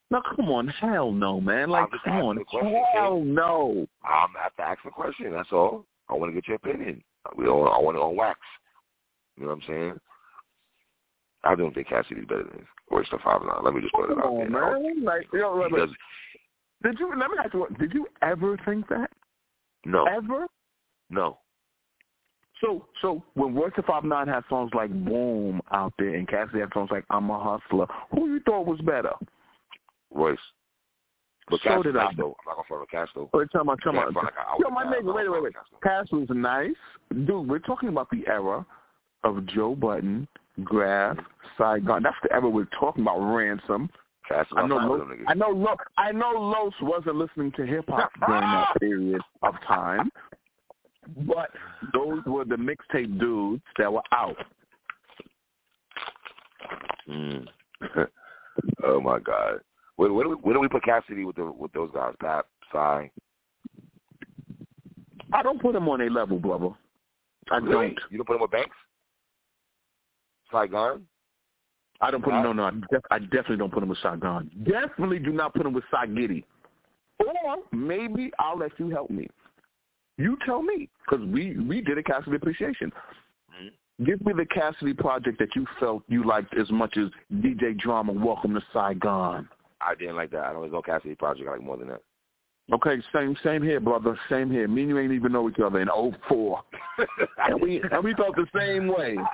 No, come on, hell no, man. Like, I'm just come on, the question, hell no. I'm have to ask the question. That's all. I want to get your opinion. We all, I want it on wax. You know what I'm saying? I don't think Cassidy's better than Royce the Five Nine. Let me just put it out there. man. Like, you know, He like, does, did you let me ask you? what- Did you ever think that? no, Ever? no. So, so when Royce the Five Nine had songs like "Boom" out there, and Cassidy had songs like "I'm a Hustler," who you thought was better? Royce. But so Cass did was I. Though. I'm not gonna front with Cass though. Wait, tell me, tell. Yeah, like, Yo, my nigga, wait, wait, wait. with Cass, though. Cass was nice. Dude, we're talking about the era of Joe Budden, Grafh, Saigon. That's the era we're talking about, Ransom. Was I know, Los. I know, Lo, I know, Los wasn't listening to hip hop during that period of time, but those were the mixtape dudes that were out. Mm. oh my God. Where, where do we where do we put Cassidy with the with those guys? Pat, Psy. I don't put him on a level, brother. I Really? don't. You don't put him with Banks? Saigon? I don't put him. No, no. I, def- I definitely don't put him with Saigon. Definitely do not put him with Sagidi. Or maybe I'll let you help me. You tell me because we we did a Cassidy appreciation. Mhm. Give me the Cassidy project that you felt you liked as much as DJ Drama. Welcome to Saigon. I didn't like that. I don't no Cassidy project I like more than that. Okay, same same here, brother. Same here. Me and you ain't even know each other in '04, and we and we felt the same way.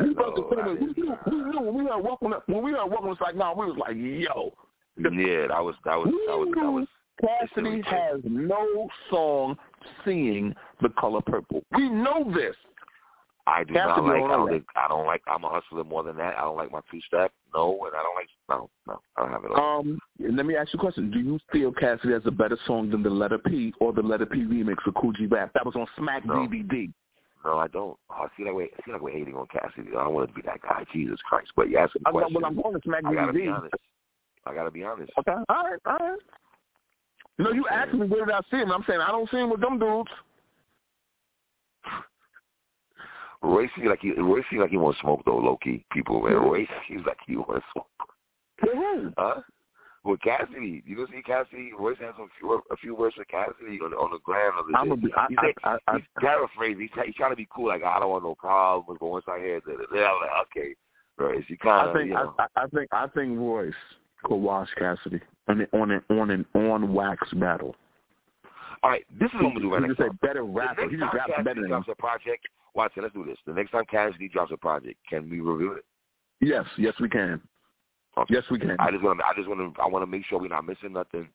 We felt the same way. We knew, we knew when we heard welcome to, when we heard welcome to Saigon, we was like, yo, Yeah, that was that was that was that was Cassidy has no song singing the color purple. We know this. I do not like I don't, think, I don't like I'm a hustler more than that. I don't like my two step. No, and I don't like no, no, I don't have it all. Um, let me ask you a question. Do you feel Cassidy has a better song than the Letter P or the Letter P remix of Kool G Rap? That was on Smack No. DVD. No, I don't. Oh, I see that way I feel like we're hating on Cassidy. I don't want to be that guy. Jesus Christ. But you ask me I'm, well, I'm going to Smack I gotta be DVD. honest. I gotta be honest. Okay, all right, all right. No, you asked me where did I see him. I'm saying I don't see him with them dudes. Roy seems like he Roy seems like he wants smoke though, low key. People man. Roy seems like he wants smoke. Who? Huh? With Cassidy, you don't see Cassidy. Royce has a few a few words with Cassidy on the on the ground. On the I'm gonna be. I, he's, I, like, I, I, he's paraphrasing. He's, he's trying to be cool. Like I don't want no problems. But once I hear that, I'm like, okay, Royce, you kind I of think you know. I, I I think I think Royce could wash Cassidy on an on an on an on wax battle. All right, this is what I'm gonna do right He next just time. a better rapper. He just raps better than him. a project, watch it. Let's do this. The next time Cassidy drops a project, can we review it? Yes, yes we can. Okay. Yes we can. I just want to. I just want to. I want to make sure we're not missing nothing.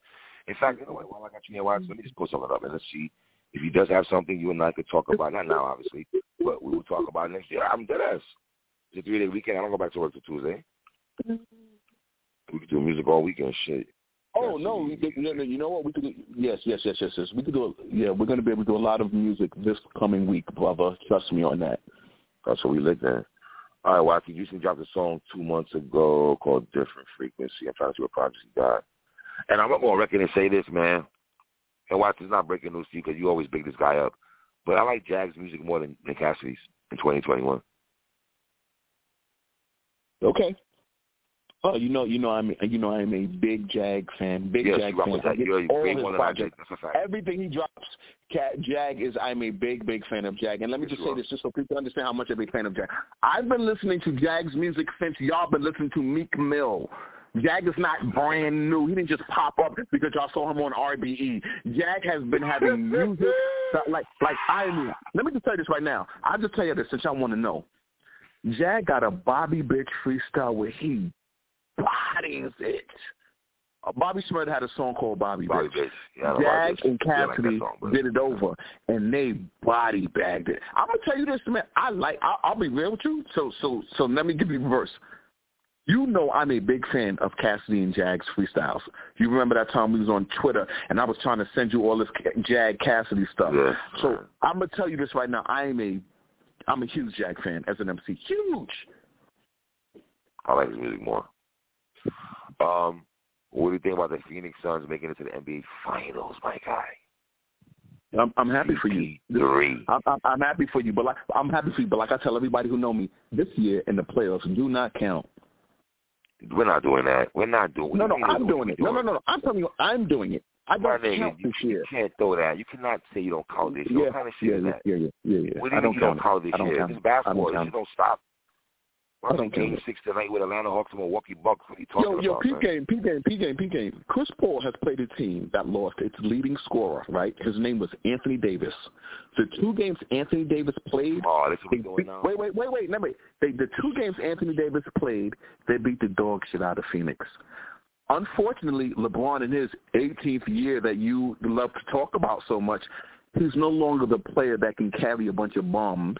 In fact, you know what? While I got you here, watch, let me just pull something up and let's see if he does have something you and I could talk about. Not now, obviously, but we will talk about it next year. I'm dead ass. It's a three day weekend. I don't go back to work till Tuesday. Mm-hmm. We could do music all weekend. Shit. Oh no, we no, no, you know what? We could. do- Yes, yes, yes, yes, yes. We could do. A, yeah, we're going to be able to do a lot of music this coming week, brother. Trust me on that. That's what we looked at. All right, Wacky, you just dropped a song two months ago called Different Frequency. I'm trying to see what project you got. And I'm going to go on record and say this, man. And watch, it's not breaking news to you because you always big this guy up. But I like Jag's music more than, than Cassidy's in 2021. Okay. Oh, you know, you know, I'm, you know, I'm a big Jag fan. Big yes, Jag fan. I get You're, all his more than I did. projects. That's a fact. Everything he drops, Cat, Jag is. I'm a big, big fan of Jag. And let me Yes, just say are. this, just so people understand how much I'm a big fan of Jag. I've been listening to Jag's music since y'all been listening to Meek Mill. Jag is not brand new. He didn't just pop up because y'all saw him on RBE. Jag has been having music that, like like I mean. Let me just tell you this right now. I'll just tell you this since y'all want to know. Jag got a Bobby Bitch freestyle where he bodies it. Uh, Bobby Smith had a song called Bobby, Bobby Bitch. Bitch. Yeah, I know Bobby Jag and Yeah, like that Cassidy song, but- did it over, and they body bagged it. I'm gonna tell you this, man. I like. I'll, I'll be real with you. So, so, so let me give you the verse. You know I'm a big fan of Cassidy and Jag's freestyles. You remember that time we was on Twitter and I was trying to send you all this Ca- Jag Cassidy stuff. Yeah. So I'm gonna tell you this right now. I am a I'm a huge Jag fan as an MC. Huge. I like his music more. Um, what do you think about the Phoenix Suns making it to the NBA Finals, my guy? I'm, I'm happy for you. Three. I'm, I'm, I'm happy for you, but like, I'm happy for you. But like I tell everybody who know me, this year in the playoffs do not count. We're not doing that. We're not doing. No, no, I'm doing it. No, no, no, no. I'm telling you, I'm doing it. I don't nigga, count you, this you can't throw that. You cannot say you don't count this. year. Yeah, What kind of shit yeah, is yeah, that? yeah, yeah, yeah, yeah. What do I you don't mean you don't count count it. this I don't year? count This basketball. I This don't shit don't stop. I don't Game six tonight with Atlanta Hawks and Milwaukee Bucks. What are you talking Yo, yo, about, P man? game, P game, P game, P game. Chris Paul has played a team that lost its leading scorer, right? His name was Anthony Davis. The two games Anthony Davis played, Oh, this is beat, now. wait, wait, wait, wait, wait. They, the two games Anthony Davis played, they beat the dog shit out of Phoenix. unfortunately, LeBron in his 18th year that you love to talk about so much, he's no longer the player that can carry a bunch of bums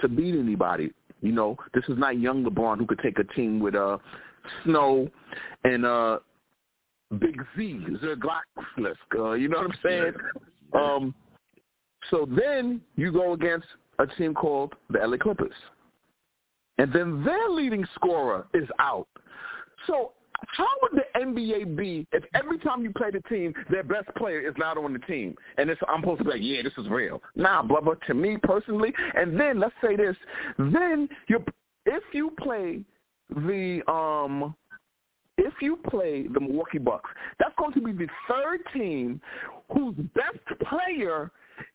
to beat anybody. You know, this is not young LeBron who could take a team with uh Snow and uh Big Z, Zerglaxlisk, uh, you know what I'm saying? Um so then you go against a team called the LA Clippers. And then their leading scorer is out. So how would the NBA be if every time you play the team, their best player is not on the team? And it's, I'm supposed to be like, yeah, this is real. Nah, brother, to me personally. And then let's say this. Then you if you play the um if you play the Milwaukee Bucks, that's going to be the third team whose best player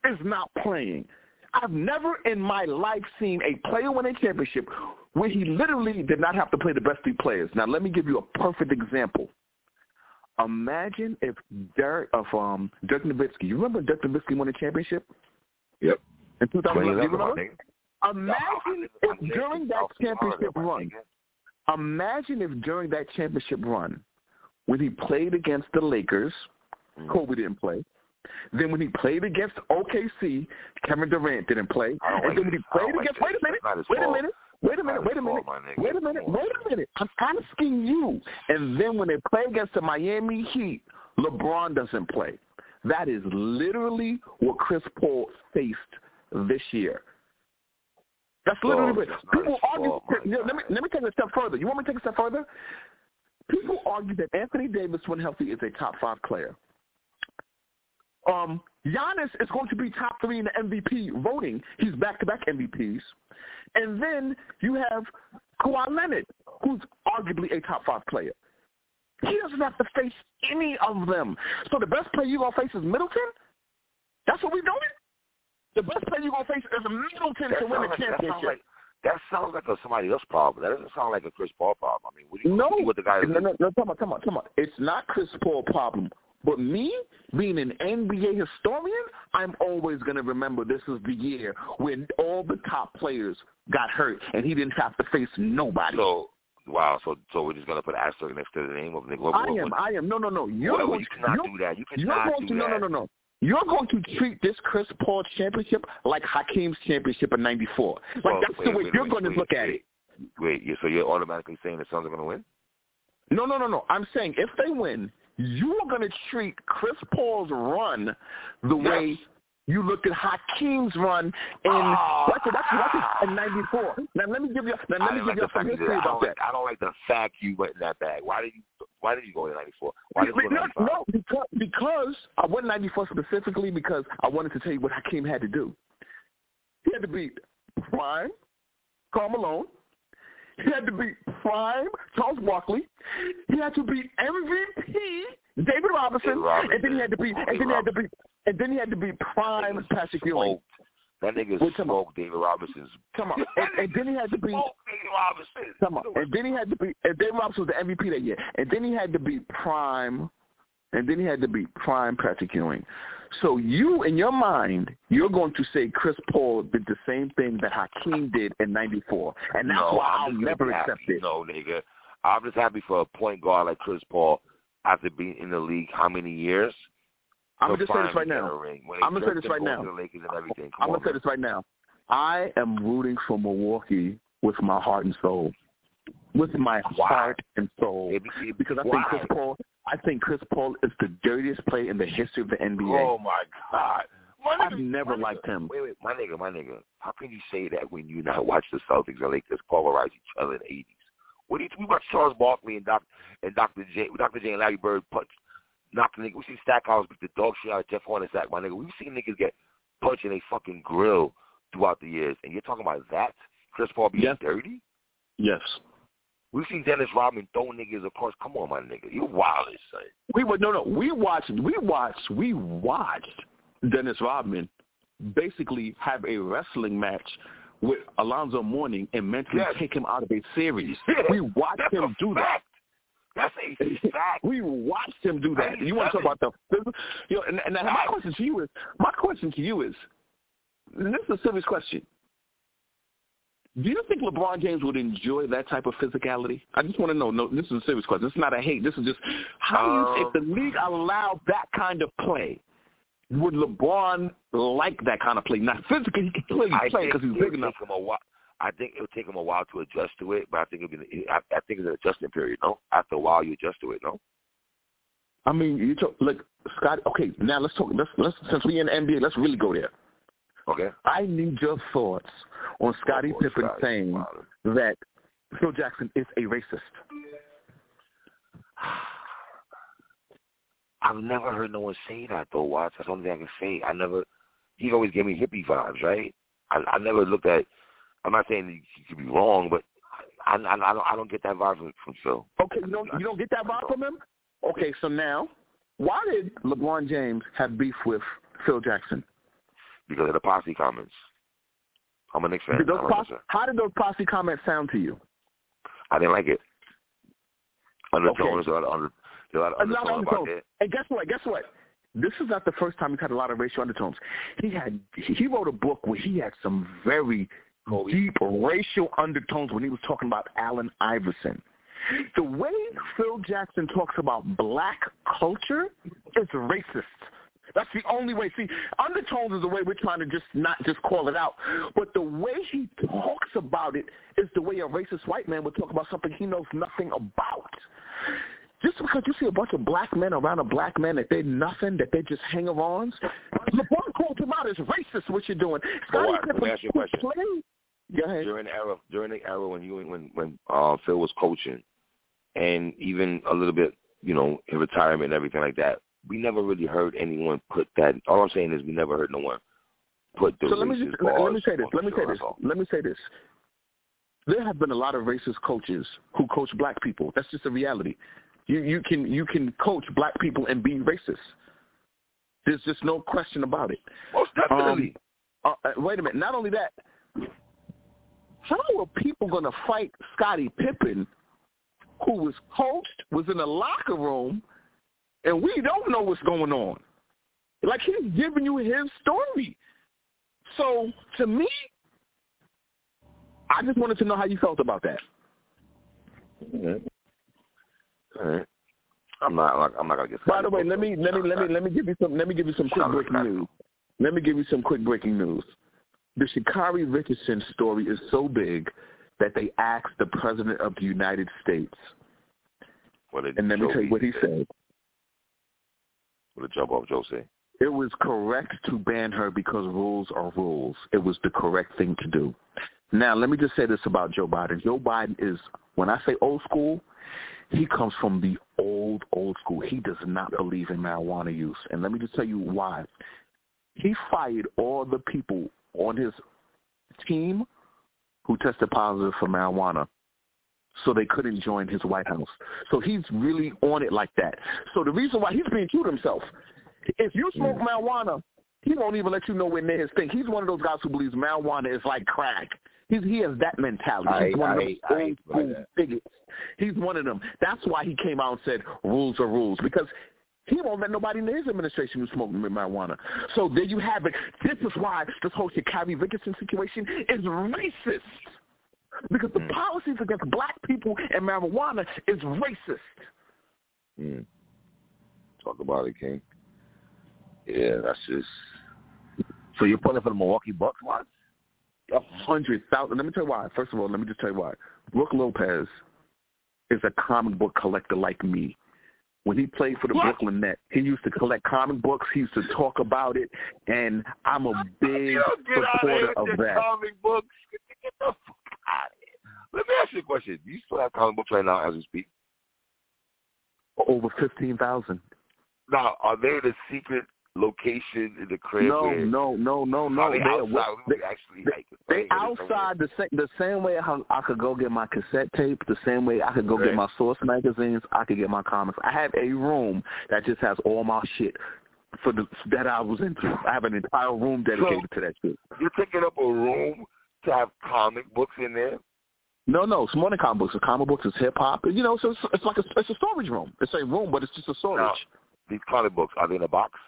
is not playing. I've never in my life seen a player win a championship where he literally did not have to play the best three players. Now, let me give you a perfect example. Imagine if Derek, of um, Dirk Nowitzki, you remember Dirk Nowitzki won a championship? Yep. In 2011, Imagine if during that championship run, imagine if during that championship run, when he played against the Lakers, mm-hmm. Kobe didn't play. Then when he played against OKC, Kevin Durant didn't play. And then when he played against, wait a minute, wait a minute, Wait a minute, wait a minute, wait a minute, wait a minute. I'm asking you. And then when they play against the Miami Heat, LeBron doesn't play. That is literally what Chris Paul faced this year. That's literally what people argue. let me let me take a step further. You want me to take a step further? People argue that Anthony Davis, when healthy, is a top five player. Um, Giannis is going to be top three in the MVP voting. He's back-to-back MVPs. And then you have Kawhi Leonard, who's arguably a top five player. He doesn't have to face any of them. So the best player you're going to face is Middleton? That's what we're doing? The best player you're going to face is Middleton that to win the like, championship. That sounds like a somebody else problem. That doesn't sound like a Chris Paul problem. I mean, what do you no, what the guy no, no, no, come on, come on, come on. It's not Chris Paul problem. But me, being an NBA historian, I'm always going to remember this is the year when all the top players got hurt and he didn't have to face nobody. So, wow. So, so we're just going to put asterisk next to the name of Nick. What, I am. I am. No, no, no. You're well, going you cannot to, do that. You cannot you're going do to, that. No, no, no, no. You're going to treat this Chris Paul championship like Hakeem's championship in '94. Like well, that's wait, the way wait, you're wait, going to look at it. Wait, so you're automatically saying the Suns are going to win? No, no, no, no. I'm saying if they win, you are going to treat Chris Paul's run the yes. way you looked at Hakeem's run in oh, that's that's that's in '94. Now let me give you now let me give like you some history about that. Like, I don't like the fact you went in that bag. Why did you Why did you go in '94? Why did you go no, no, because because I went '94 specifically because I wanted to tell you what Hakeem had to do. He had to beat Prime, Karl Malone. He had to beat Prime Charles Barkley. He had to beat MVP David Robinson, Robinson. and then he had to beat, and then he had to beat, and then he had to beat Prime Patrick Ewing. That nigga Wait, smoked David Robinson's. Come on, and, and then he had to beat. David Robinson. Come on, and then he had to beat. And David Robinson was the MVP that year, and then he had to beat Prime, and then he had to beat Prime Patrick Ewing. So you, in your mind, you're going to say Chris Paul did the same thing that Hakeem did in '94, and that's no, why I'll never happy. accept it. No, nigga, I'm just happy for a point guard like Chris Paul after being in the league how many years? I'm gonna just say this right now. a ring. When I'm gonna say this right now. over The Lakers and everything. Come I'm gonna say this right now. I am rooting for Milwaukee with my heart and soul, with my heart and soul, because I think Chris Paul. I think Chris Paul is the dirtiest player in the history of the NBA. Oh my God. My I've never liked nigga- him. Wait, wait, my nigga, my nigga. How can you say that when you not watch the Celtics and Lakers pulverize each other in the eighties? What do you we watch Charles Barkley and Doc and Dr. J Dr. J and Larry Bird punch knock the nigga we see Stackhouse beat the dog shit out of Jeff Hornacek, my nigga. We've seen niggas get punched in a fucking grill throughout the years. And you're talking about that? Chris Paul being Yes. dirty? Yes. We've seen Dennis Rodman throw niggas across. Come on, my nigga. You wild as son. We were no no. We watched. We watched. We watched Dennis Rodman basically have a wrestling match with Alonzo Mourning and mentally Yes. take him out of a series. We watched That's him do that. That's a fact. We watched him do that. You want to talk about the physical? You know, and, and my question to you is, my question to you is, and this is a serious question. Do you think LeBron James would enjoy that type of physicality? I just want to know. No, this is a serious question. This is not a hate. This is just how do you, if the Um, league allowed that kind of play, would LeBron like that kind of play? Not physically, he can play because he's big enough. Him a while. I think it'll take him a while to adjust to it, but I think it'll be. I, I think it's an adjustment period. No, after a while you adjust to it. No. I mean, you talk look, Scott. Okay, now let's talk. Let's let's since we in the NBA, let's really go there. Okay. I need your thoughts on Scottie Oh, Pippen Scottie, saying that Phil Jackson is a racist. I've never heard no one say that though, Watts. That's the only thing I can say. I never. He always gave me hippie vibes, right? I, I never looked at. I'm not saying he could be wrong, but I, I, I don't. I don't get that vibe from, from Phil. Okay, you don't you don't get that vibe from him. Okay, so now, why did LeBron James have beef with Phil Jackson? Because of the posse comments. I'm a Knicks fan. Did those posse, how did those posse comments sound to you? I didn't like it. Undertones, a lot of under, a lot of A lot of undertones about undertones. And guess what? Guess what? This is not the first time he's had a lot of racial undertones. He had he wrote a book where he had some very oh, deep racial undertones when he was talking about Allen Iverson. The way Phil Jackson talks about black culture is racist. That's the only way. See, undertones is the way we're trying to just not just call it out. But the way he talks about it is the way a racist white man would talk about something he knows nothing about. Just because you see a bunch of black men around a black man that they're nothing, that they're just hanger-ons, LeBron called him out as racist. What you're doing? Scottie me Pippen ask you a question. Go ahead. During the era, during the era when you when when uh, Phil was coaching, and even a little bit, you know, in retirement and everything like that, we never really heard anyone put that. All I'm saying is we never heard no one put the So let me just let, me say this. Let me say this. Let me say this. There have been a lot of racist coaches who coach black people. That's just a reality. You you can you can coach black people and be racist. There's just no question about it. Most definitely. Uh, uh, wait a minute. Not only that, how are people going to fight Scottie Pippen, who was coached, was in the locker room, and we don't know what's going on? Like he's giving you his story. So to me, I just wanted to know how you felt about that. Mhm. All right. I'm not. I'm not, I'm not gonna get. By the way, let me let me let me let me give you some let me give you some quick breaking news. Let me give you some quick breaking news. The Sha'Carri Richardson story is so big that they asked the President of the United States, What did and let me tell you what he said. What did jump off Joe say? It was correct to ban her because rules are rules. It was the correct thing to do. Now, let me just say this about Joe Biden. Joe Biden is, when I say old school, he comes from the old, old school. He does not believe in marijuana use. And let me just tell you why. He fired all the people on his team who tested positive for marijuana so they couldn't join his White House. So he's really on it like that. So the reason why he's being true to himself, if you smoke marijuana, he won't even let you know where near his thing. He's one of those guys who believes marijuana is like crack. He's, he has that mentality. I He's one I of those I old school bigots. He's one of them. That's why he came out and said rules are rules because he won't let nobody in his administration who smoke marijuana. So there you have it. This is why this whole Sha'Carri Richardson situation is racist. Because the Mm. policies against black people and marijuana is racist. Mm. Talk about it, King. Yeah, that's just. So you're pulling for the Milwaukee Bucks, what? A hundred thousand. Let me tell you why. First of all, let me just tell you why. Brook Lopez is a comic book collector like me. When he played for the What? Brooklyn Nets, he used to collect comic books. He used to talk about it, and I'm a big You don't get out supporter of of here with that. comic books. Get the out of here. Let me ask you a question. Do you still have comic books right now as we speak? Over fifteen thousand. Now, are they the secret location in the crib? No, no, no, no, no. Are they They're- outside? they- We actually they- like They playing with it somewhere? outside the same the same way how I could go get my cassette tape, the same way I could go Right. get my source magazines, I could get my comics. I have a room that just has all my shit for the that I was into. I have an entire room dedicated to that shit. You're taking up a room to have comic books in there? No, no, it's more than comic books. The comic books is hip hop. You know, so it's, it's like a it's a storage room. It's a room, but it's just a storage Now, these comic books, are they in a box?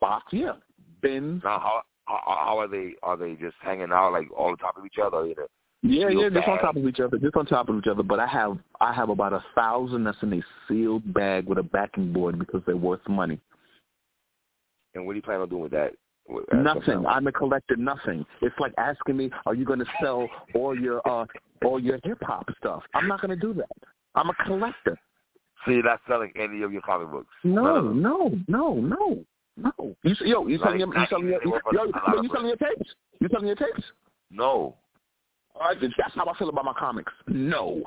box. Yeah, bins. Now, how how, how are they? Are they just hanging out like all on top of each other? Or either Yeah, yeah, just on top of each other, just on top of each other. But I have I have about a thousand that's in a sealed bag with a backing board because they're worth money. And what do you plan on doing with that? With- at some Nothing. I'm a collector. Nothing. It's like asking me, are you going to sell all your uh all your hip hop stuff? I'm not going to do that. I'm a collector. So you're not selling any of your comic books? No, no, no, no, no. You yo, you selling your you selling your yo, yo, you selling your tapes? You selling your tapes? No. All right, that's how I feel about my comics. No,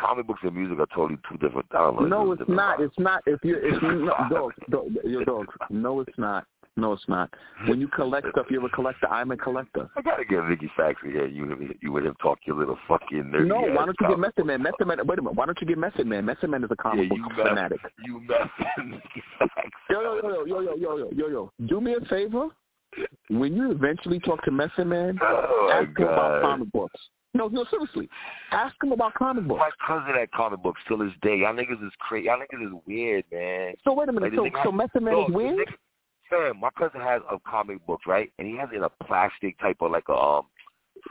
Comic books and music are totally two different. No, it's not. It's not. If you if you no, dogs, dog, your dogs. No, it's not. No, it's not. When you collect stuff, you're a collector. I'm a collector. I gotta get Vicky in here. You you with him talk your little fucking nerdy No, why don't you get Method Man? Method Man. Wait a minute. Why don't you get Method Man? Method Man is a comic Yeah, book you mess- fanatic. You Vicky Yo, yo, yo, yo, yo, yo, yo, yo, yo. Do me a favor. When you eventually talk to Method Man, Oh ask him about comic books. No, no, seriously. Ask him about comic books. My cousin had comic books till this day. Y'all niggas is crazy. Y'all niggas is weird, man. So wait a minute. Like, So, so Method Man Yo, is weird? Fam, my cousin has a comic book, right? And he has it in a plastic type of like a um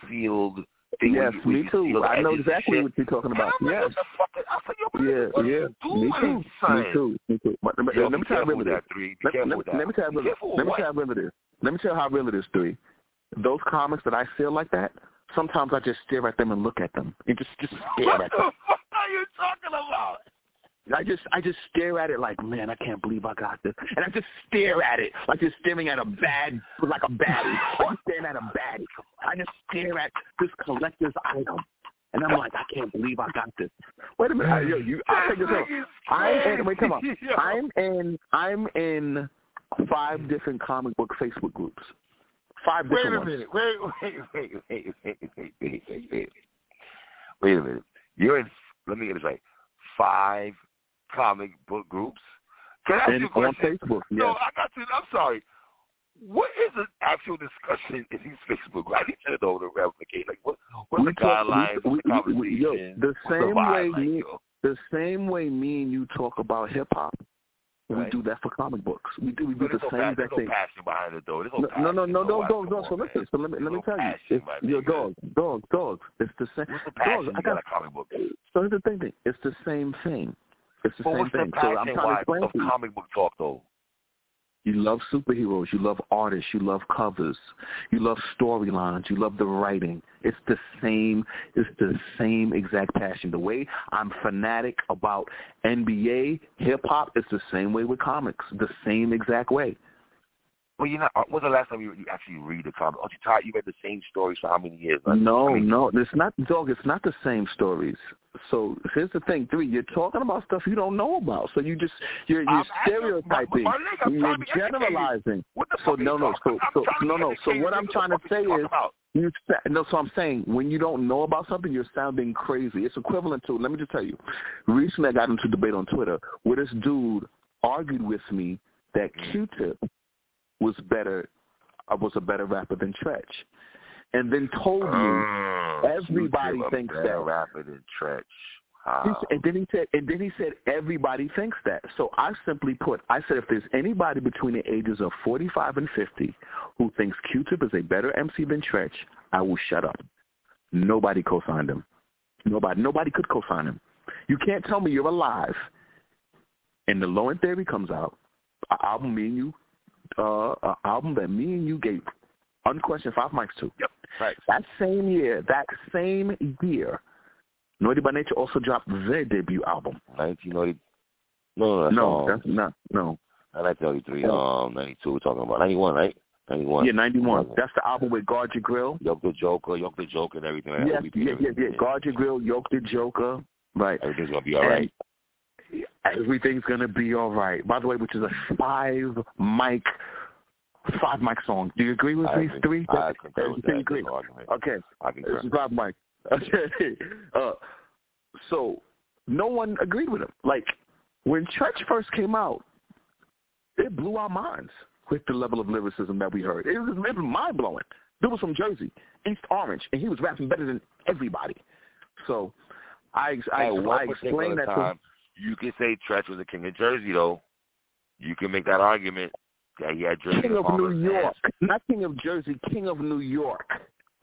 sealed thing. Yes, me too. I know exactly what you're talking about. Like, Yes. what the fuck? I said, yo, Yeah, what yeah. you doing, Me too. Me too. Me too. But, but, Yo, let me tell you how real it three. Let, let, that. let me tell you is. Let me what? tell you how real it is. Let me tell you how real it is, three. Those comics that I feel like that, sometimes I just stare at them and look at them. And just just stare What at the them. fuck are you talking about? I just I just stare at it like, man, I can't believe I got this. And I just stare at it like you're staring at a bad like a baddie. Oh, like you're staring at a baddie. I just stare at this collector's item. And I'm like, I can't believe I got this. Wait a minute, I, yo, you I'll take this out. I'm in wait, come on. I'm in I'm in five different comic book Facebook groups. Five Wait different a minute. Wait, wait, wait, wait, wait, wait, wait, wait, wait, wait. Wait a minute. You're in. Let me get this right. Five comic book groups. Can I ask you a on question? Facebook, No. I got to. I'm sorry. What is the actual discussion in these Facebook? groups? I need to know to replicate. Like, what? What are We the talk- guidelines? we- What's the we- we- yo, the What's the same way me- yo? The same way me and you talk about hip hop, we do that for comic books. We do we do the no, same exact no thing. passion behind it, though. No, No, no, no, no, dog, dog. So listen, so let me let me no tell you, it's, yo, dog, dog, dog. It's the same. What's the passion Dog, I got got. a comic book? So here's the thing thing. It's the same thing. It's the But same what's the thing. So I'm trying to explain of to you. comic book talk, though? You love superheroes. You love artists. You love covers. You love storylines. You love the writing. It's the same. It's the same exact passion. The way I'm fanatic about NBA, hip hop, it's the same way with comics. The same exact way. Well, you know, uh, when's the last time you, you actually read a comic? Aren't you tired? You read the same stories for how many years? No, I mean, no, it's not, dog. It's not the same stories. So here's the thing, three. You're talking about stuff you don't know about. So you just you're you're I'm stereotyping. my- my You're trying to be educated. generalizing. What the So fuck no, no. So so no, no. So what I'm trying to say are you talking is about? You no, so I'm saying when you don't know about something, you're sounding crazy. It's equivalent to. Let me just tell you. Recently, I got into a debate on Twitter where this dude argued with me that mm. Q-Tip was better, I was a better rapper than Treach, and then told you Mm, everybody thinks better that. rapper than Treach. Wow. And then he said, and then he said, everybody thinks that. So I simply put, I said, if there's anybody between the ages of 45 and 50 who thinks Q-Tip is a better MC than Treach, I will shut up. Nobody co-signed him. Nobody, nobody could co-sign him. You can't tell me you're alive, and the Low End Theory comes out, an album me and you, uh, an album that me and you gave unquestioned five mics to. Yep. Right. That same year, that same year, Naughty by Nature also dropped their debut album. 1990. No, no, that's, no, um, that's not. No. not 1993. Oh. Um, 92. We're talking about 91, right? 91. Yeah, 91. Yeah. That's the album with Guard Your Grill. Yoke the Joker, Yoke the Joker, and everything. Yes, yeah, yeah, yeah. Guard Your Grill, Yoke the Joker. Right. Everything's gonna be all right. Everything's gonna be all right. By the way, which is a five mic, five mic song. Do you agree with I these agree. three? I concur with that. agree? There's no argument. Okay. I concur. Is five mic. Okay. Uh, so no one agreed with him. Like when Church first came out, it blew our minds with the level of lyricism that we heard. It was, it was mind blowing. Dude was from Jersey, East Orange, and he was rapping better than everybody. So I I, I explained that to time, you can say Treach was the king of Jersey, though. You can make that argument. Yeah, yeah, Jersey King of New York, not King of Jersey, King of New York.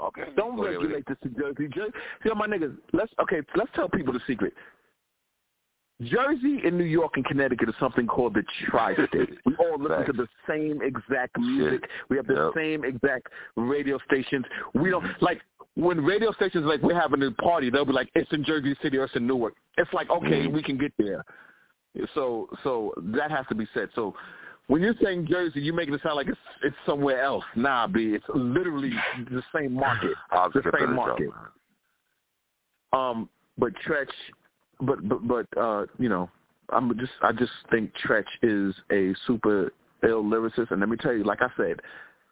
Okay. Don't go regulate this to Jersey. Jersey. See, my niggas. Let's okay. Let's tell people the secret. Jersey and New York and Connecticut is something called the tri-state. we all listen to the same exact music. We have the Yep. same exact radio stations. We don't like when radio stations like we're having a party. They'll be like, "It's in Jersey City or it's in Newark." It's like, okay, Mhm. we can get there. So, so that has to be said. So, when you're saying Jersey, you're making it sound like it's it's somewhere else. Nah, b. It's literally the same market. The same market. Joe. Um, but Treach, but but but uh, you know, I'm just I just think Treach is a super ill lyricist, and let me tell you, like I said,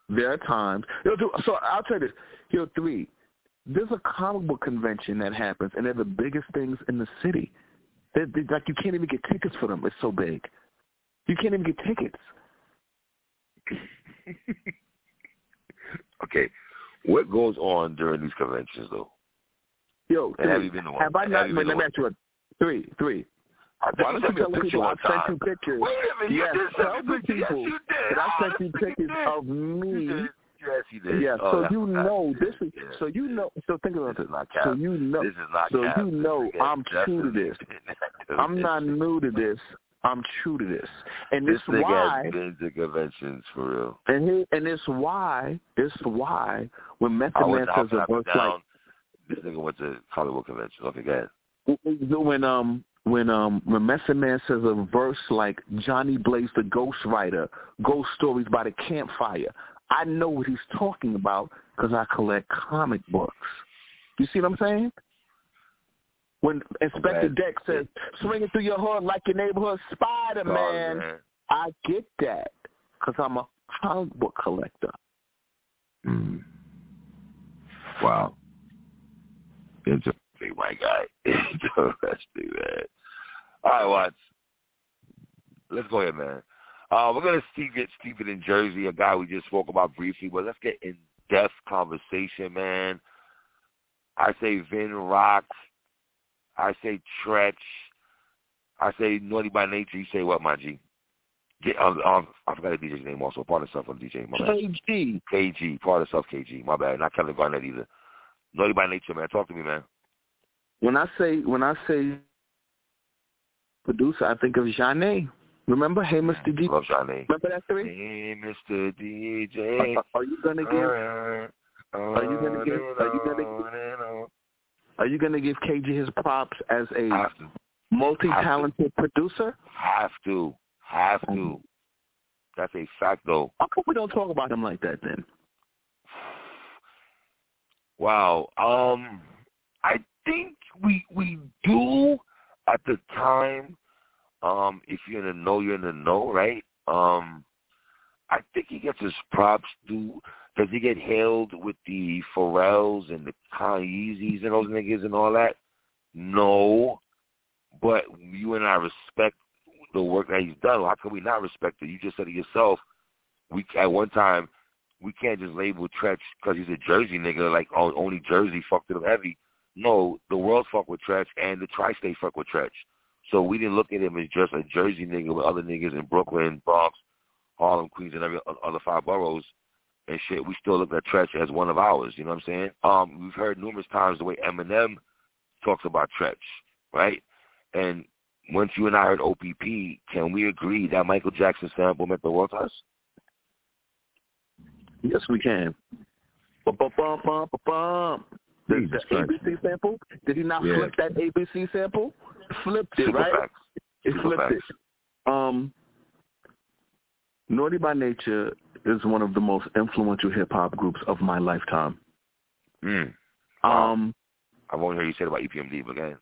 there are times. You know, do- so I'll tell you this. You know, three. There's a comic book convention that happens, and they're the biggest things in the city. They're, they like you can't even get tickets for them. It's so big. You can't even get tickets. Okay. What goes on during these conventions, though? Yo, And have three, you been to one? have I Have not? you been to me one? ask you a three, three. I Why think don't you sent me a picture people I sent you pictures? Wait a minute, Yes, you did tell send the me pictures. people Yes, you did. that I sent you pictures of me. Did. Yes, you did. Yeah, Oh, so you know this is yeah. so you know so think about This this. is not. So you know This is not so you know I'm true to this. I'm not new to this. I'm true to this. And This nigga why has been to conventions for real. and here, and it's why it's why when Method Man says a verse down. This nigga went to Hollywood convention. Okay, go ahead. like when um when um when Method Man says a verse like Johnny Blaze the Ghost Ghostwriter, Ghost Stories by the Campfire, I know what he's talking about because I collect comic books. You see what I'm saying? When Inspectah Man. Deck says, swinging through your hood like your neighborhood Spider-Man, man. I get that because I'm a comic book collector. Mm. Wow. Interesting, my guy. Interesting, man. All right, Watts. Let's go ahead, man. Uh, we're gonna see get Stephen in Jersey, a guy we just spoke about briefly, but let's get in depth conversation, man. I say Vin Rock. I say Treach. I say Naughty by Nature. You say what, my G? Get, um, um, I forgot the DJ's name also. Part of stuff on DJ. My bad. KG. KG, part of stuff KG. My bad. Not Kevin Garnett either. Naughty by nature, man. Talk to me, man. When I say when I say producer, I think of Janae. Remember, hey, Mr. G. Love Johnny. Remember that three? Hey, Mr. DJ. Are, are you gonna give? Are you gonna give- are you gonna Are you gonna give KG his props as a multi-talented producer? Have to. Have to. That's a fact, though. How come we don't talk about him like that then? Wow. Um, I think we we do at the time. Um, if you're in the know, you're in the know, right? Um, I think he gets his props. Do does he get hailed with the Pharrells and the Kanye's and those niggas and all that? No, but you and I respect the work that he's done. How can we not respect it? You just said it yourself. We at one time we can't just label Treach because he's a Jersey nigga, like oh, only Jersey fucked with him heavy. No, the world fuck with Treach and the tri-state fuck with Treach. So we didn't look at him as just a Jersey nigga with other niggas in Brooklyn, Bronx, Harlem, Queens, and every other five boroughs and shit. We still look at Treach as one of ours. You know what I'm saying? Um, we've heard numerous times the way Eminem talks about Treach, right? And once you and I heard OPP, can we agree that Michael Jackson sample meant the world to us? Yes, we can. Bum, The, Jesus the Christ. ABC sample? Did he not Yeah. flip that ABC sample? Flipped it, Super right? facts. He Super flipped facts. it. Um, Naughty by Nature is one of the most influential hip hop groups of my lifetime. Mm. Wow. Um, I've only heard you say it about EPMD, but again.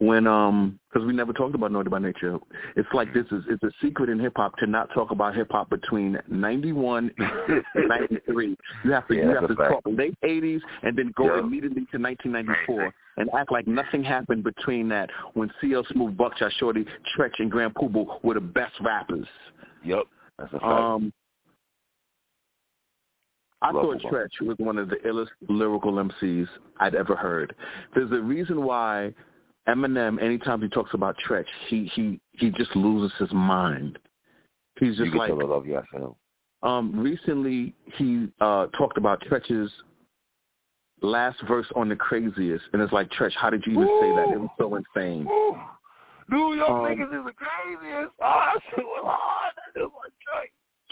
When um, because we never talked about Naughty by Nature. It's like this is it's a secret in hip hop to not talk about hip hop between ninety one and ninety three. You have to Yeah, you have to fact. talk late eighties and then go Yeah. immediately to nineteen ninety four and act like nothing happened between that when CL Smooth, Buckshot Shorty, Treach, and Grand Puba were the best rappers. Yep. That's a fact. Um, I Love thought. Treach was one of the illest lyrical MCs I'd ever heard. There's a reason why Eminem, anytime he talks about Treach, he he he just loses his mind. He's just like love, yes, I know. um recently he uh talked about Treach's last verse on the craziest and it's like Treach, how did you even say that? It was so insane. Ooh. New York Um, niggas is the craziest. Oh, that shit was hard. That shit was.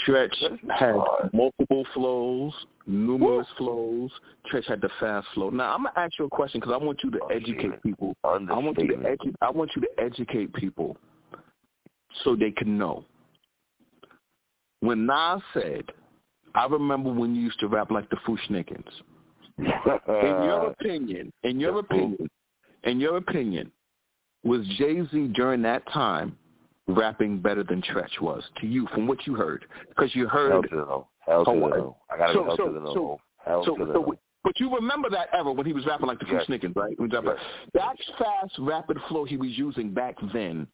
Treach had multiple flows, numerous flows. Treach had the fast flow. Now I'm gonna ask you a question because I want you to educate people. I want you to Understatement. edu- I want you to educate people so they can know. When Nas said, "I remember when you used to rap like the Fu-Schnickens." In your opinion, in your opinion, in your opinion, was Jay Z during that time rapping better than Treach was to you from what you heard? Because you Hell heard to the no. Hell to So the no. I gotta So- go hell so- to the no. so- hell so, to the so no. but you remember that era when he was rapping like the Yes. Right? He was rapping- Yes. That fast, rapid flow he was using back then,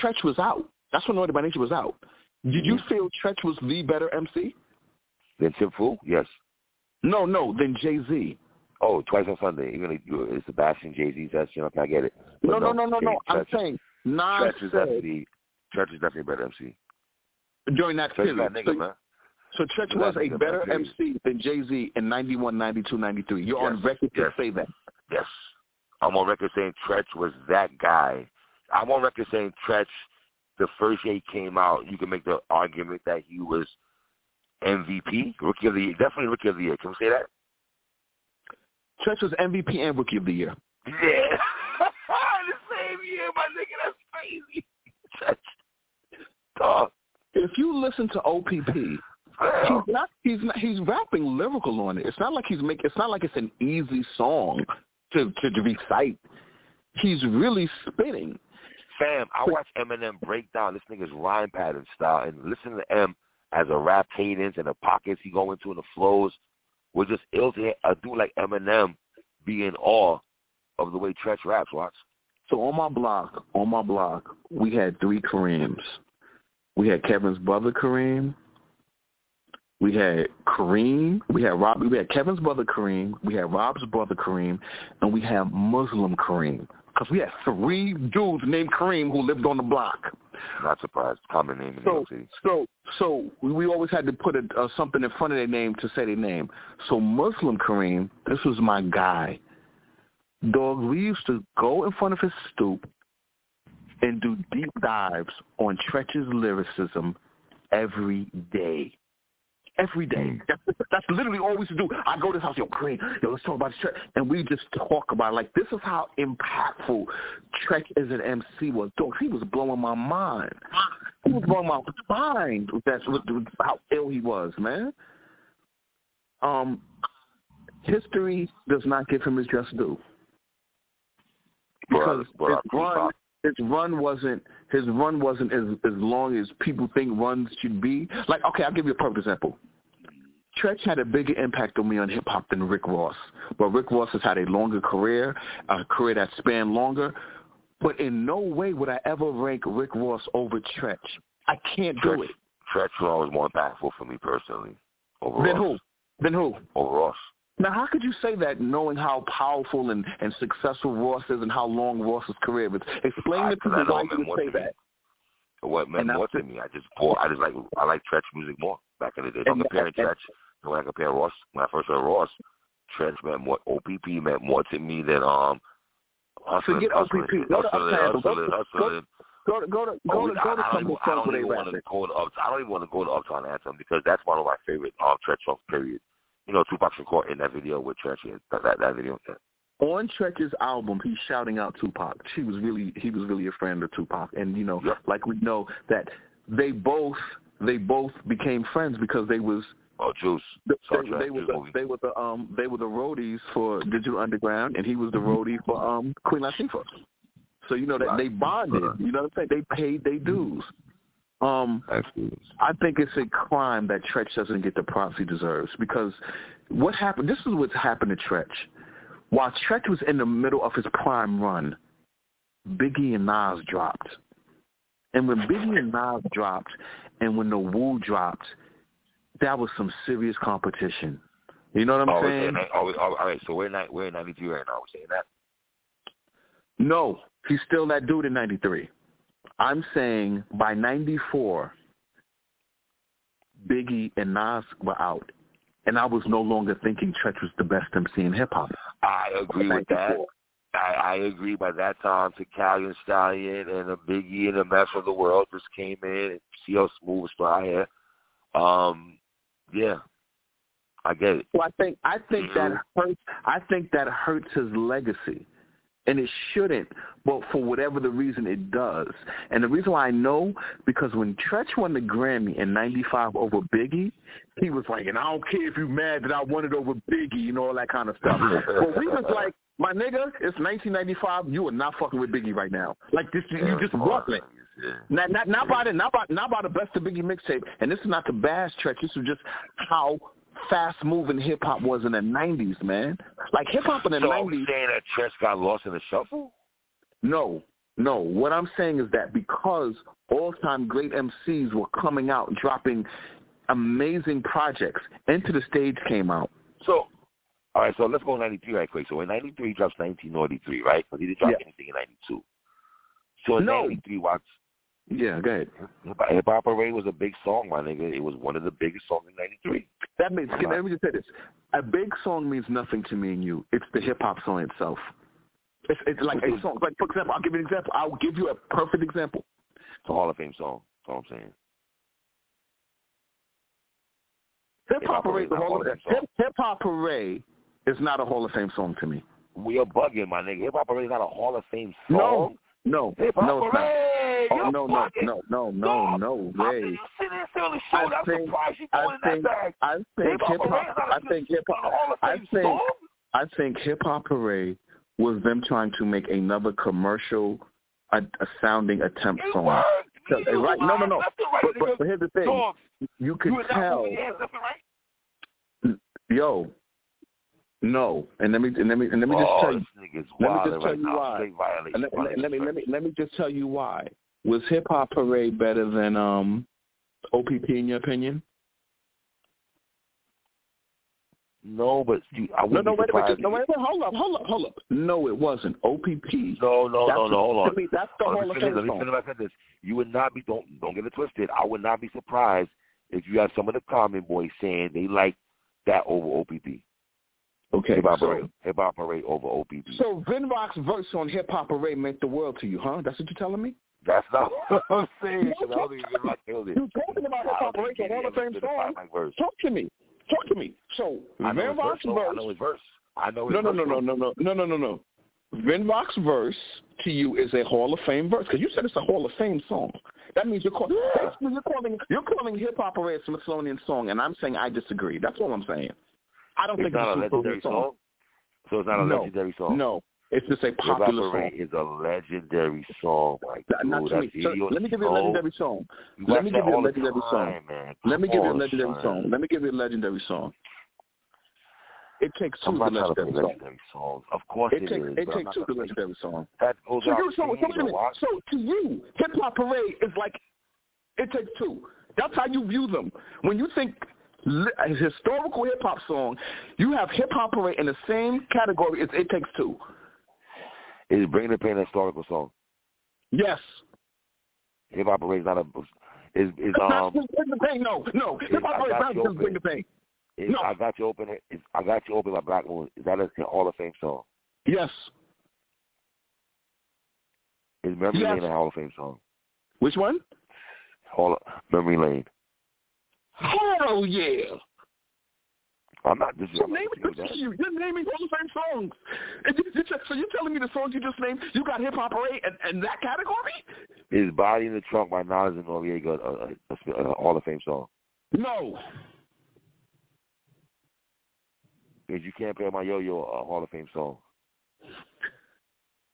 Treach was out. That's when Naughty by Nature was out. Did you Mhm. feel Treach was the better MC? Then Tim Fool? Yes. No, no, than Jay Z. Oh, twice on Sunday. You're gonna you it's Sebastian Jay Z session. Okay, I get it. But No, no, no, no, no. I'm saying Nas Treach is said Treach is definitely a better MC. during that period. nigga, so, man. so He's was a nigga, better man. MC than Jay Z in 91, 92, 93. You're on Yes, record to say that. Yes. I'm on record saying Treach was that guy. I'm on record saying Treach, the first year he came out, you can make the argument that he was MVP, Rookie of the Year. Definitely Rookie of the Year. Can we say that? Treach was MVP and Rookie of the Year. Yeah. the same year, my nigga. That's crazy. Treach. Dog. If you listen to OPP, he's not he's not he's rapping lyrical on it. It's not like he's make it's not like it's an easy song to to recite. He's really spitting. Fam, I watch Eminem break down this nigga's rhyme pattern style and listen to M as a rap cadence and the pockets he go into and the flows were just ill to hear a dude like Eminem be in awe of the way Treach raps, watch. So on my block, on my block, we had three Kareems. We had Kevin's brother Kareem. We had Kareem. We had Rob. We had Kevin's brother Kareem. We had Rob's brother Kareem, and we had Muslim Kareem. Because we had three dudes named Kareem who lived on the block. Not surprised. Common name in So, City. so, so we we always had to put a, uh, something in front of their name to say their name. So Muslim Kareem, this was my guy. Dog, we used to go in front of his stoop and do deep dives on Treach's lyricism every day. Every day. That's, that's literally all we used to do. I go to his house, yo, Kareem, yo, let's talk about this Treach. And we just talk about it. Like, this is how impactful Treach as an MC was. Dog, he was blowing my mind. He was blowing my mind with that, with, with how ill he was, man. Um, history does not give him his just due because Bruh, bruh, his run, his run wasn't his run wasn't as as long as people think runs should be. Like, okay, I'll give you a perfect example. Treach had a bigger impact on me on hip hop than Rick Ross, but Rick Ross has had a longer career, a career that spanned longer. But in no way would I ever rank Rick Ross over Treach. I can't do it. Treach was always more impactful for me personally. Over Then Ross. who? Then who? Over Ross. Now, how could you say that knowing how powerful and, and successful Ross is and how long Ross's career is? Explain I- to people why it you say to that. What meant And more to me? I just bought, I just like I like Treach music more back in the day. I'm comparing Treach to when I compare Ross when I first heard Ross, Treach meant more OPP meant more to me than um hustling, Forget hustling, OPP. Go to hustling, Uptown. hustling, Go- hustling. Go to go to Oh, go to I, go to I don't some even, of I the don't songs they even want to go to up. I don't even want to go to Uptown Anthem because that's one of my favorite um Treach songs. Period. You know, Tupac Shakur in that video with yeah, That that, that video. On Treach's album, he's shouting out Tupac. She was really he was really a friend of Tupac, and you know, Yep. like we know that they both they both became friends because they was Oh, Juice. they, they, were Juice the, movie. they were the um they were the roadies for Digital Underground, and he was the roadie for um Queen Latifah. So you know that they bonded. You know what I'm saying? They paid their dues. Um, Absolutely. I think it's a crime that Treach doesn't get the props he deserves because what happened? This is what's happened to Treach. While Treach was in the middle of his prime run, Biggie and Nas dropped. And when Biggie and Nas dropped, and when the Wu dropped, that was some serious competition. You know what I'm Oh, we're saying? that, oh, we- oh, all right. So we're not we're in '93 right now. We're saying that. No, he's still that dude in '93. I'm saying by '94, Biggie and Nas were out, and I was no longer thinking Treach was the best MC in hip hop. I agree with that. I, I agree. By that time, Italian Stallion and a Biggie and the Mess of the World just came in and CL Smooth was here. Um, yeah, I get it. Well, I think I think mm-hmm. that hurts. I think that hurts his legacy and it shouldn't, but for whatever the reason it does. And the reason why I know, because when Treach won the Grammy in 95 over Biggie, he was like, and I don't care if you're mad that I won it over Biggie and all that kind of stuff. but we was like, my nigga, it's 1995. You are not fucking with Biggie right now. Like this, you just waffling. Not, not, not by the, not by, not by the best of Biggie mixtape. And this is not to bash Treach. This is just how fast moving hip hop was in the nineties, man. Like hip hop in the nineties. So saying that Treach got lost in the shuffle? No, no. What I'm saying is that because all time great MCs were coming out dropping amazing projects, Into the Stage came out. So all right, so let's go 93 right quick. So in 93, he drops 1993, right? But he didn't drop yeah. anything in 92. So in no. 93, watch, yeah, go ahead. Hip Hop Parade was a big song, my nigga. It was one of the biggest songs in '93. That means. Can, let me just say this: a big song means nothing to me and you. It's the hip hop song itself. It's, it's like a song. Like for example, I'll give you an example. I'll give you a perfect example. It's a Hall of Fame song. That's all I'm saying. Hip Hop Parade, Hip Hop Parade is not a Hall of Fame song to me. We are bugging, my nigga. Hip Hop Parade is not a Hall of Fame song. No, no, Hip Hop no, it's Oh, no, no, no, no, no, no way. I think, I think, I think hip hop, I think hip hop, I think, I think hip hop parade was them trying to make another commercial, a, a sounding attempt song. right? No, no, no. But, but, but here's the thing: you could tell. Yo, no, and let me and let me and let me just oh, tell you. Let me just tell right you why. Let, let, let, me let me let me just tell you why. Was Hip Hop Parade better than um OPP in your opinion? No, but you, I no, no, wait a minute, no, wait, wait, hold up, hold up, hold up. No, it wasn't OPP. No, no, that's no, no, hold on. Me, that's the Hall of Fame Let me finish. I this. You would not be don't don't get it twisted. I would not be surprised if you have some of the Common Boys saying they like that over OPP. Okay, hip hop so, parade, hip hop parade over OPP. So Vinrock's verse on hip hop parade meant the world to you, huh? That's what you're telling me? That's not what I'm saying. No, talk, I don't even I. You're talking about hip hop breaking all the same song. Talk to me. Talk to me. So I Vin Vox verse. I know his verse. I know his no, verse. No, no, no, no, no, no, no, no. Vin Vox verse to you is a Hall of Fame verse because you said it's a Hall of Fame song. That means you're, call- yeah. you're calling you're calling hip hop a Smithsonian song, and I'm saying I disagree. That's all I'm saying. I don't it's think not it's a legendary song. song. So it's not a no. legendary song. No, it's just a popular song. is a legendary song. My not to me. So let me give you a legendary song. Let me give you a legendary song. Let me give you a legendary song. Let me give you a legendary song. It takes two not legendary, legendary songs. Of course it, it takes, is. It takes two to legendary song. That goes so, out you, so, so, so, to you, hip hop parade is like it takes two. That's how you view them. When you think a historical hip hop song, you have hip hop parade in the same category as It Takes Two. Is Bring the Pain a historical song? Yes. Hip hop parade is not a is is um. Bring the Pain, no, no. Hip hop parade is not Bring the Pain. Is, no. I got you open. Is, I got you open by Black Moon. Is that a Hall of Fame song? Yes. Is Memory yes. Lane a Hall of Fame song? Which one? Hall of, Memory Lane. Hell yeah. I'm not just. So name it, you, you're naming all the same songs. And you, you, so you're telling me the songs you just named, you got hip hop parade and, and that category? Is "Body in the Trunk" by Nas and Noreaga uh, uh, a, a, a, a Hall of Fame song? No. Because you can't play my yo-yo a Hall of Fame song.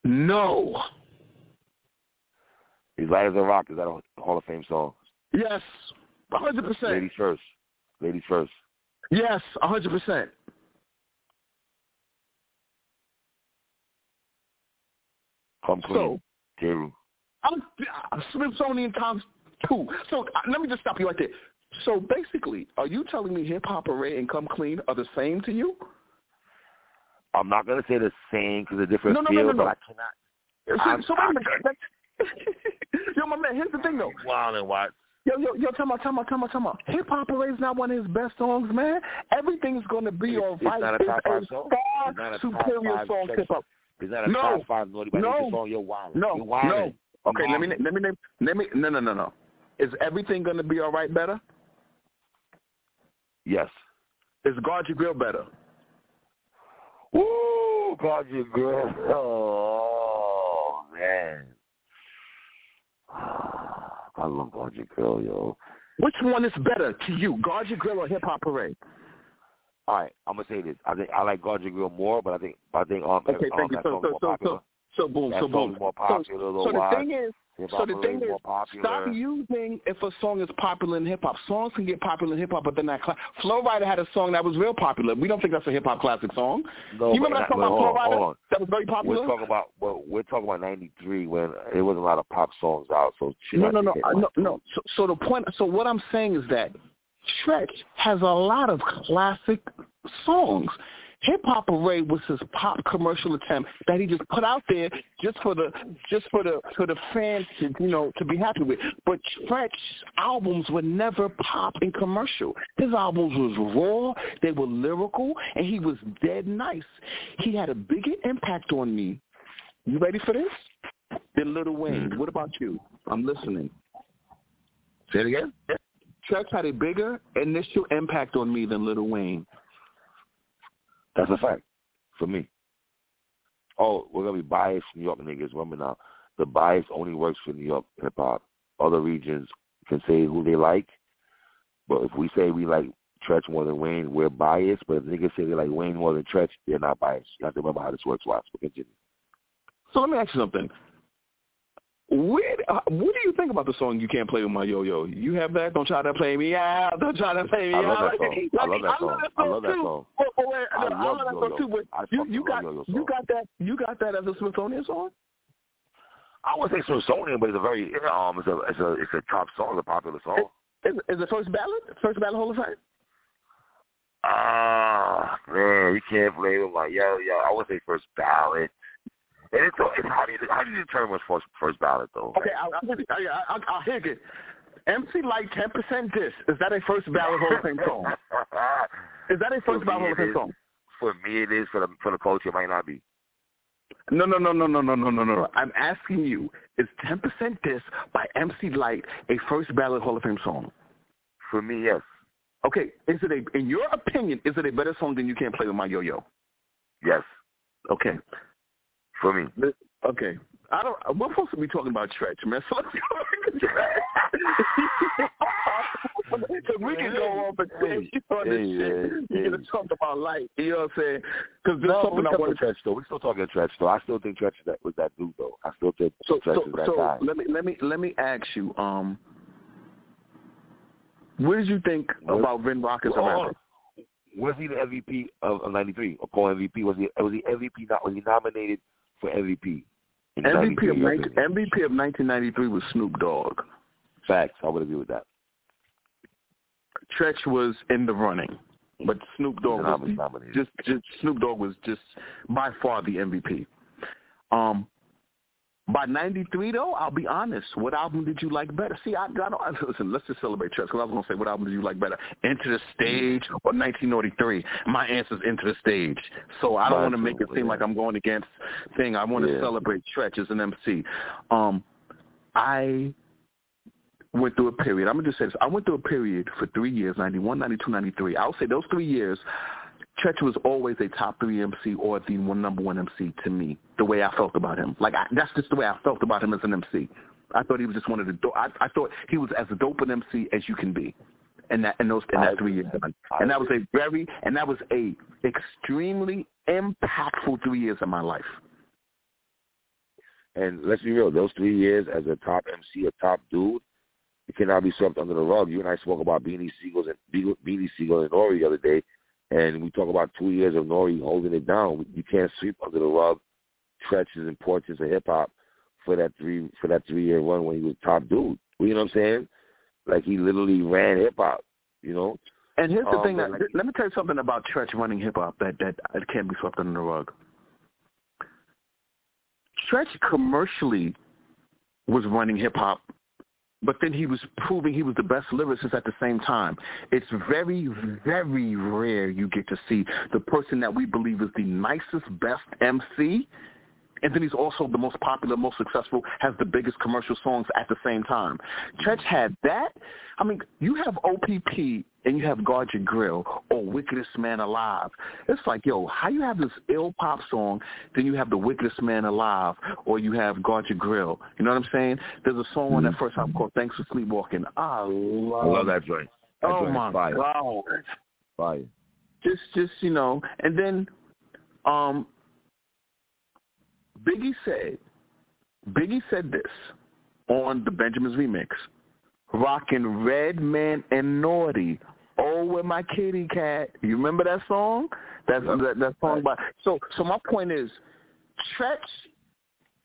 No. Is Lyte as a Rock is that a Hall of Fame song? Yes hundred percent. Ladies first. Ladies first. Yes, hundred percent. Come clean. So. I'm, I'm Smithsonian times two. So uh, let me just stop you right there. So basically, are you telling me hip hop parade and come clean are the same to you? I'm not gonna say the same because they're different no, no, fields, no, no, no. but I cannot. So, so wait a minute. Yo, my man, here's the thing though. Wild and what? Yo, yo, yo, tell me, tell me, tell me, tell me. Hip Hop is not one of his best songs, man. Everything's going to be all right. It's not a top five song. far It's not a top superior five song hip hop. It's not a No. top five by No. song. You're wild. No, You're wild. no. Okay, let me let me name let me no no no no. Is everything going to be all right better? Yes. Is Guard Your Grill better? Woo, God, you girl. Oh man. I love you girl, yo. Which one is better to you, Guard Grill or Hip Hop Parade? All right, I'm gonna say this. I think I like you girl more, but I think I think um, Okay, um thank you. So so so so so boom That so boom. more So, popular, so though, the thing is, Hip so the thing is is, more popular. stop using if a song is popular in hip hop. Songs can get popular in hip hop, but they're not. Cla- Flow Rider had a song that was real popular. We don't think that's a hip hop classic song. No, you remember that song about Flow Rider that was very popular? We're talking about well, we're talking about '93 when there wasn't a lot of pop songs out. So No, no, no, no, no. So, so the point. So what I'm saying is that Stretch has a lot of classic songs. Hip Hop Parade was his pop commercial attempt that he just put out there just for the just for the for the fans to you know to be happy with. But Stretch albums were never pop and commercial. His albums was raw, they were lyrical, and he was dead nice. He had a bigger impact on me. You ready for this? Than Lil Wayne. Hmm. What about you? I'm listening. Say it again. Stretch had a bigger initial impact on me than Lil Wayne. That's a fact for me. Oh, we're gonna be biased New York niggas. Remember now, the bias only works for New York hip hop. Other regions can say who they like, but if we say we like Treach more than Wayne, we're biased. But if niggas say they like Wayne more than Treach, they're not biased. You have to remember how this works. Continue. So let me ask you something. Where, uh, what do you think about the song "You Can't Play with My Yo-Yo"? You have that? Don't try to play me out. Don't try to play me I love out. that song. I love that song. I love that song. Oh, oh, wait, I no, I love love that song too. But you, you got you got that you got that as a Smithsonian song. I would say Smithsonian, but it's a very um, it's a it's a it's a top song, it's a popular song. Is, is it first ballot? First ballot Hall of Fame? Ah, man, you can't play with my yo yo. I would say first ballot. And it's, it's how do you how do you determine what's first first ballot though? Okay, I'll, I'll, I'll, I'll, I'll it. MC Lyte ten percent diss. Is that a first ballot Hall of Fame song? Is that a first ballot Hall of Fame song? For me, it is. For the for the culture, it might not be. No, no, no, no, no, no, no, no, no. I'm asking you, is 10% Diss by MC Lyte a first ballot Hall of Fame song? For me, yes, Okay, is it a, in your opinion, is it a better song than You Can't Play With My Yo-Yo? yes. Okay. For me, Okay. I don't, we're supposed to be talking about Stretch, man, so let's go. Because we can go on for 10 years on this Hey, shit. hey, going hey. to talk about life. you know what I'm saying? Because there's no, something we I want to Treach though. We're still talking about Treach though. I still think Treach is that was that dude though. I still think So, Treach so, is that so guy. let me let me let me ask you. Um, what did you think What- about Vin Rock as a rapper? Was he the MVP of, of '93 or co-MVP? Was he was he MVP? Not was he nominated for MVP? MVP of 19. MVP of 1993 was Snoop Dogg. Facts. I would agree with that. Treach was in the running, but Snoop Dogg He's was just, just Snoop Dogg was just by far the MVP. Um, by '93 though, I'll be honest. What album did you like better? See, I, I don't listen. Let's just celebrate Treach because I was gonna say what album did you like better, Enter the Stage or 1983? My answer is Enter the Stage. So I don't want to make it seem yeah. like I'm going against thing. I want to Yeah. celebrate Treach as an MC. Um, I went through a period. I'm gonna just say this. I went through a period for three years, 91, 92, 93. I'll say those three years, Treach was always a top three MC or the one number one MC to me. The way I felt about him, like I, that's just the way I felt about him as an MC. I thought he was just one of the. Do- I, I thought he was as dope an MC as you can be. In that in those in that three years, I and that was a very and that was a extremely impactful three years of my life. And let's be real, those three years as a top MC, a top dude, it cannot be swept under the rug. You and I spoke about Beanie Siegels and Beanie Siegel and Nori the other day, and we talk about two years of Nori holding it down. You can't sweep under the rug Treach's importance of hip hop for that three for that three year run when he was top dude. You know what I'm saying? Like he literally ran hip hop. You know? And here's the Um, thing that like- let me tell you something about Treach running hip hop that that that can't be swept under the rug. Stretch commercially was running hip hop but then he was proving he was the best lyricist at the same time. It's very, very rare you get to see the person that we believe is the nicest, best MC and then he's also the most popular, most successful, has the biggest commercial songs at the same time. Treach had that. I mean, you have OPP and you have Guard Your Grill or Wickedest Man Alive. It's like, yo, how you have this ill pop song, then you have the Wickedest Man Alive or you have Guard Your Grill. You know what I'm saying? There's a song on that first album called Thanks for Sleepwalking. I love, I love that joint. That oh joint my fire. god. Fire. Just just, you know, and then um Biggie said, Biggie said this on the Benjamin's remix, rocking Redman and Naughty. Oh, where my kitty cat? You remember that song? That that, that song by. So so my point is, Treach.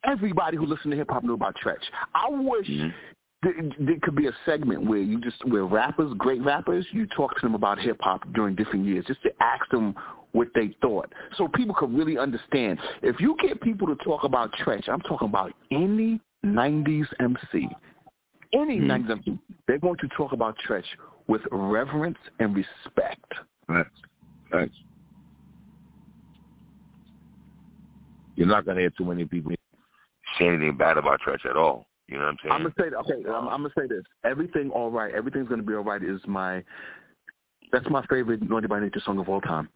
Everybody who listens to hip hop knew about Treach. I wish. Mm-hmm. There, could be a segment where you just where rappers, great rappers, you talk to them about hip hop during different years, just to ask them what they thought, so people could really understand. If you get people to talk about Treach, I'm talking about any '90s MC, any Mhm. '90s MC, they're going to talk about Treach with reverence and respect. Right. Right. You're not gonna hear too many people say anything bad about Treach at all. You know what I'm saying? I'm gonna say okay. I'm, I'm gonna say this. Everything all right. Everything's gonna be all right. Is my that's my favorite Naughty by Nature song of all time.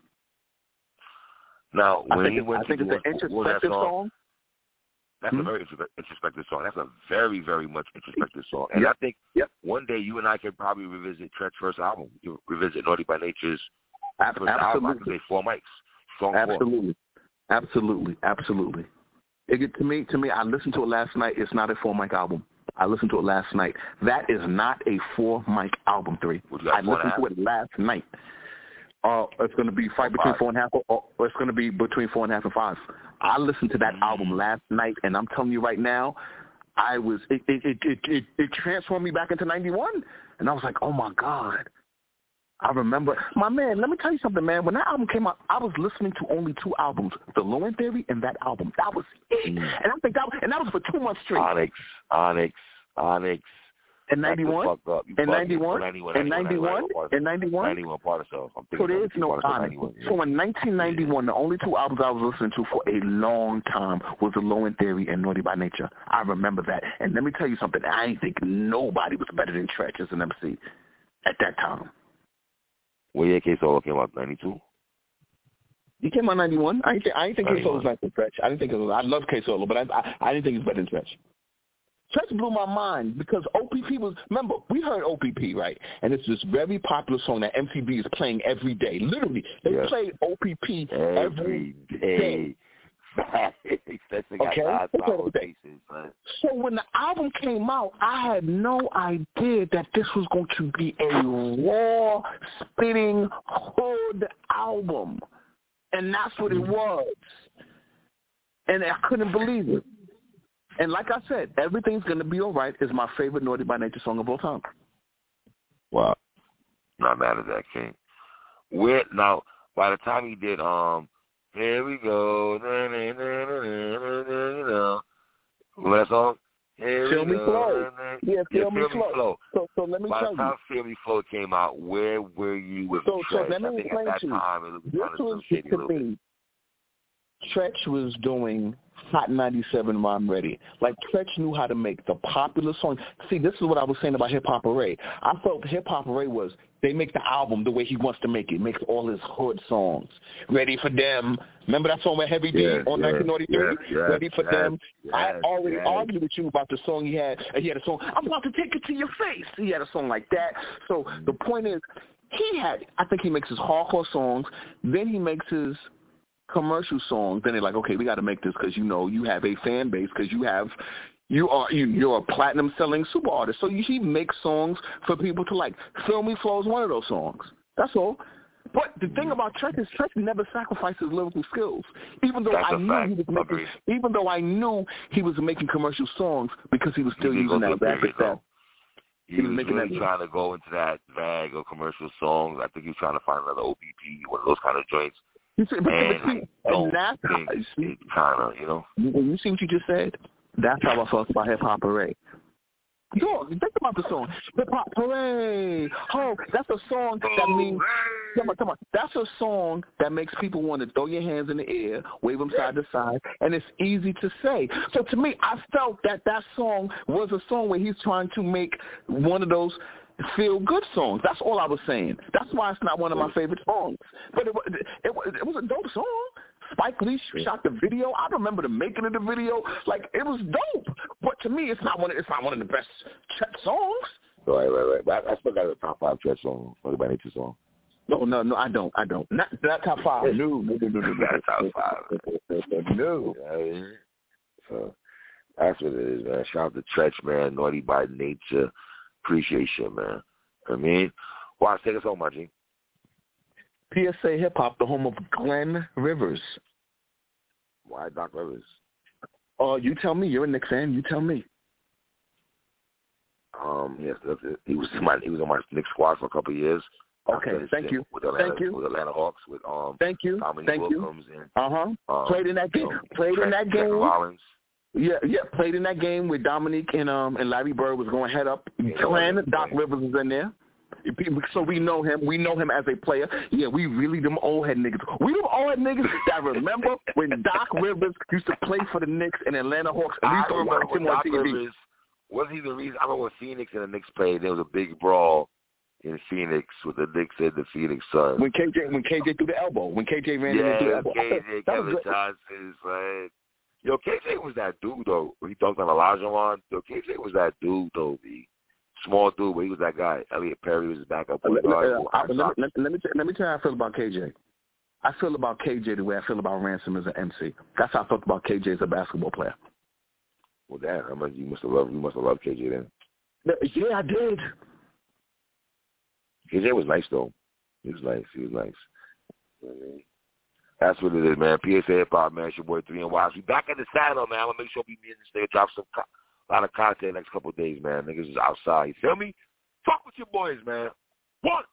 now, I think, went I think it's an what- what that introspective song? song. That's Hmm? a very introspective song. That's a very, very much introspective song. And Yep. I think Yep. one day you and I could probably revisit Treach's first album. You revisit Naughty by Nature's Ab- first album. I could Absolutely. say four mics. Song four. Absolutely. Absolutely. It, to me, to me, I listened to it last night. It's not a four mic album. I listened to it last night. That is not a four mic album. Three. What you got, I four and a listened to it last night. Uh, it's going to be fight between Five. four and a half, or, or it's going to be between four and a half and five. I listened to that Mm. album last night, and I'm telling you right now, I was it it it it, it, it transformed me back into '91, and I was like, oh my god. I remember, my man. Let me tell you something, man. When that album came out, I was listening to only two albums: The Low End Theory and that album. That was it, Mm. and I think that was, and that was for two months straight. Onyx, Onyx, Onyx. in That's the '91, fuck in '91, 91, in '91, in '91. 91 part of So thinking there of no part Onyx. 91. yeah. So in 1991, the only two albums I was listening to for a long time was The Low End Theory and Naughty by Nature. I remember that. And let me tell you something. I ain't think nobody was better than Treach as an MC at that time. What year K Solo came out? 92? He came out 91. I think- I ain't think K Solo was 91. better than Treach. I didn't think it was. I love K Solo, but I, I, I didn't think it was better than Treach. Treach blew my mind because OPP was. Remember, we heard OPP right, and it's this very popular song that MTV is playing every day. Literally, they Yes. played OPP every Every day. day. Okay. Okay, power okay. faces, man. So when the album came out, I had no idea that this was going to be a raw, spinning, hood album, and that's what it was. And I couldn't believe it. And like I said, everything's gonna be all right is my favorite Naughty by Nature song of all time. Wow. Not mad at that, King. Where now? By the time he did, um, here we go. Last song. Here feel we me go. flow. Yeah, feel, me, flow. me flow. So, so let me By tell you. By the time Feel Me Flow came out, where were you with so, Treach? So let me explain to you. Time, this was, to me, Treach was doing Hot 97 I'm Ready. Like, Treach knew how to make the popular song. See, this is what I was saying about Hip Hop Hooray. I felt Hip Hop Hooray was they make the album the way he wants to make it. Makes all his hood songs. Ready for them. Remember that song with Heavy D Yes, on yes, 1993? yes, Ready for them. I already argued with you about the song he had. And he had a song, I'm about to take it to your face. He had a song like that. So the mm-hmm. point is, he had, I think he makes his hardcore songs. Then he makes his commercial songs, then they're like, okay, we got to make this because you know you have a fan base because you have you are you, you're a platinum selling super artist. So you, he makes songs for people to like. Feel Me Flow is one of those songs. That's all. But the thing about Treach is Treach never sacrificed his lyrical skills, even though That's I knew fact. he was making, Agreed. even though I knew he was making commercial songs because he was still He using that a stuff. He, He was was making really that- trying to go into that bag of commercial songs. I think he was trying to find another OPP, one of those kind of joints. You see, but, And but see, and that's how, think see, it kind of, you know. You see what you just said? That's how I felt about Hip Hop Hooray. Dog, think about the song. Hip hop hooray. Oh, that's a song that means come on, come on. That's a song that makes people want to throw your hands in the air, wave them side to side, and it's easy to say. So to me, I felt that that song was a song where he's trying to make one of those feel good songs. That's all I was saying. That's why it's not one of my favorite songs. But it, it, it, it was a dope song. Spike Lee shot the video. I remember the making of the video. Like it was dope. But to me, it's not one. Of, it's not one of the best Chet songs. Right, right, right. But I, I still got a top five Chet song. What about Nature song? No, no, no, I don't. I don't. Not not top five. No, no, no, no, no. Not top five. no. So that's what it is, man. Shout out to Treach, man. Naughty by nature. Appreciation, man. I mean, watch, take us home, my G. PSA Hip Hop, the home of Glenn Rivers. Why Doc Rivers? Oh, uh, you tell me. You're a Knicks fan. You tell me. Um, yes, he was my he was on my Knicks squad for a couple of years. Okay, thank you. With Atlanta, thank you. With Atlanta Hawks, with um, thank you. Dominique thank Wilkins you. Uh huh. Um, played in that game. You know, played Trent, in that Trent game. Rollins. Yeah, yeah, played in that game with Dominique and um and Larry Bird was going head up. Yeah, Glenn, Doc. Rivers is in there. So we know him. We know him as a player. Yeah, we really them old head niggas. We them old head niggas that remember when Doc Rivers used to play for the Knicks and Atlanta Hawks. Used to I remember him when on Doc TV. Rivers was he the reason? I remember when Phoenix and the Knicks played. There was a big brawl in Phoenix with the Knicks and the Phoenix Suns. When KJ when KJ threw the elbow. When KJ ran in and threw the Yeah, elbow. KJ, Kevin. Johnson, man. Yo, KJ was that dude though. He dunked on Olajuwon. Yo, KJ was that dude though. B. Small dude, but he was that guy. Elliot Perry was his backup point Let, guard. let, who uh, High let, let, let me t- let me tell you how I feel about KJ. I feel about KJ the way I feel about Ransom as an MC. That's how I felt about KJ as a basketball player. Well, damn, I mean, you must have loved you must have loved KJ then. Yeah, I did. KJ was nice though. He was nice. He was nice. You know what I mean? That's what it is, man. PSA Hip Hop, man. It's your boy Three and Wise. We back at the saddle, man. I'm gonna make sure we meet in the state, drop some a lot of content next couple of days, man. Niggas is outside. You feel me? Talk with your boys, man. One.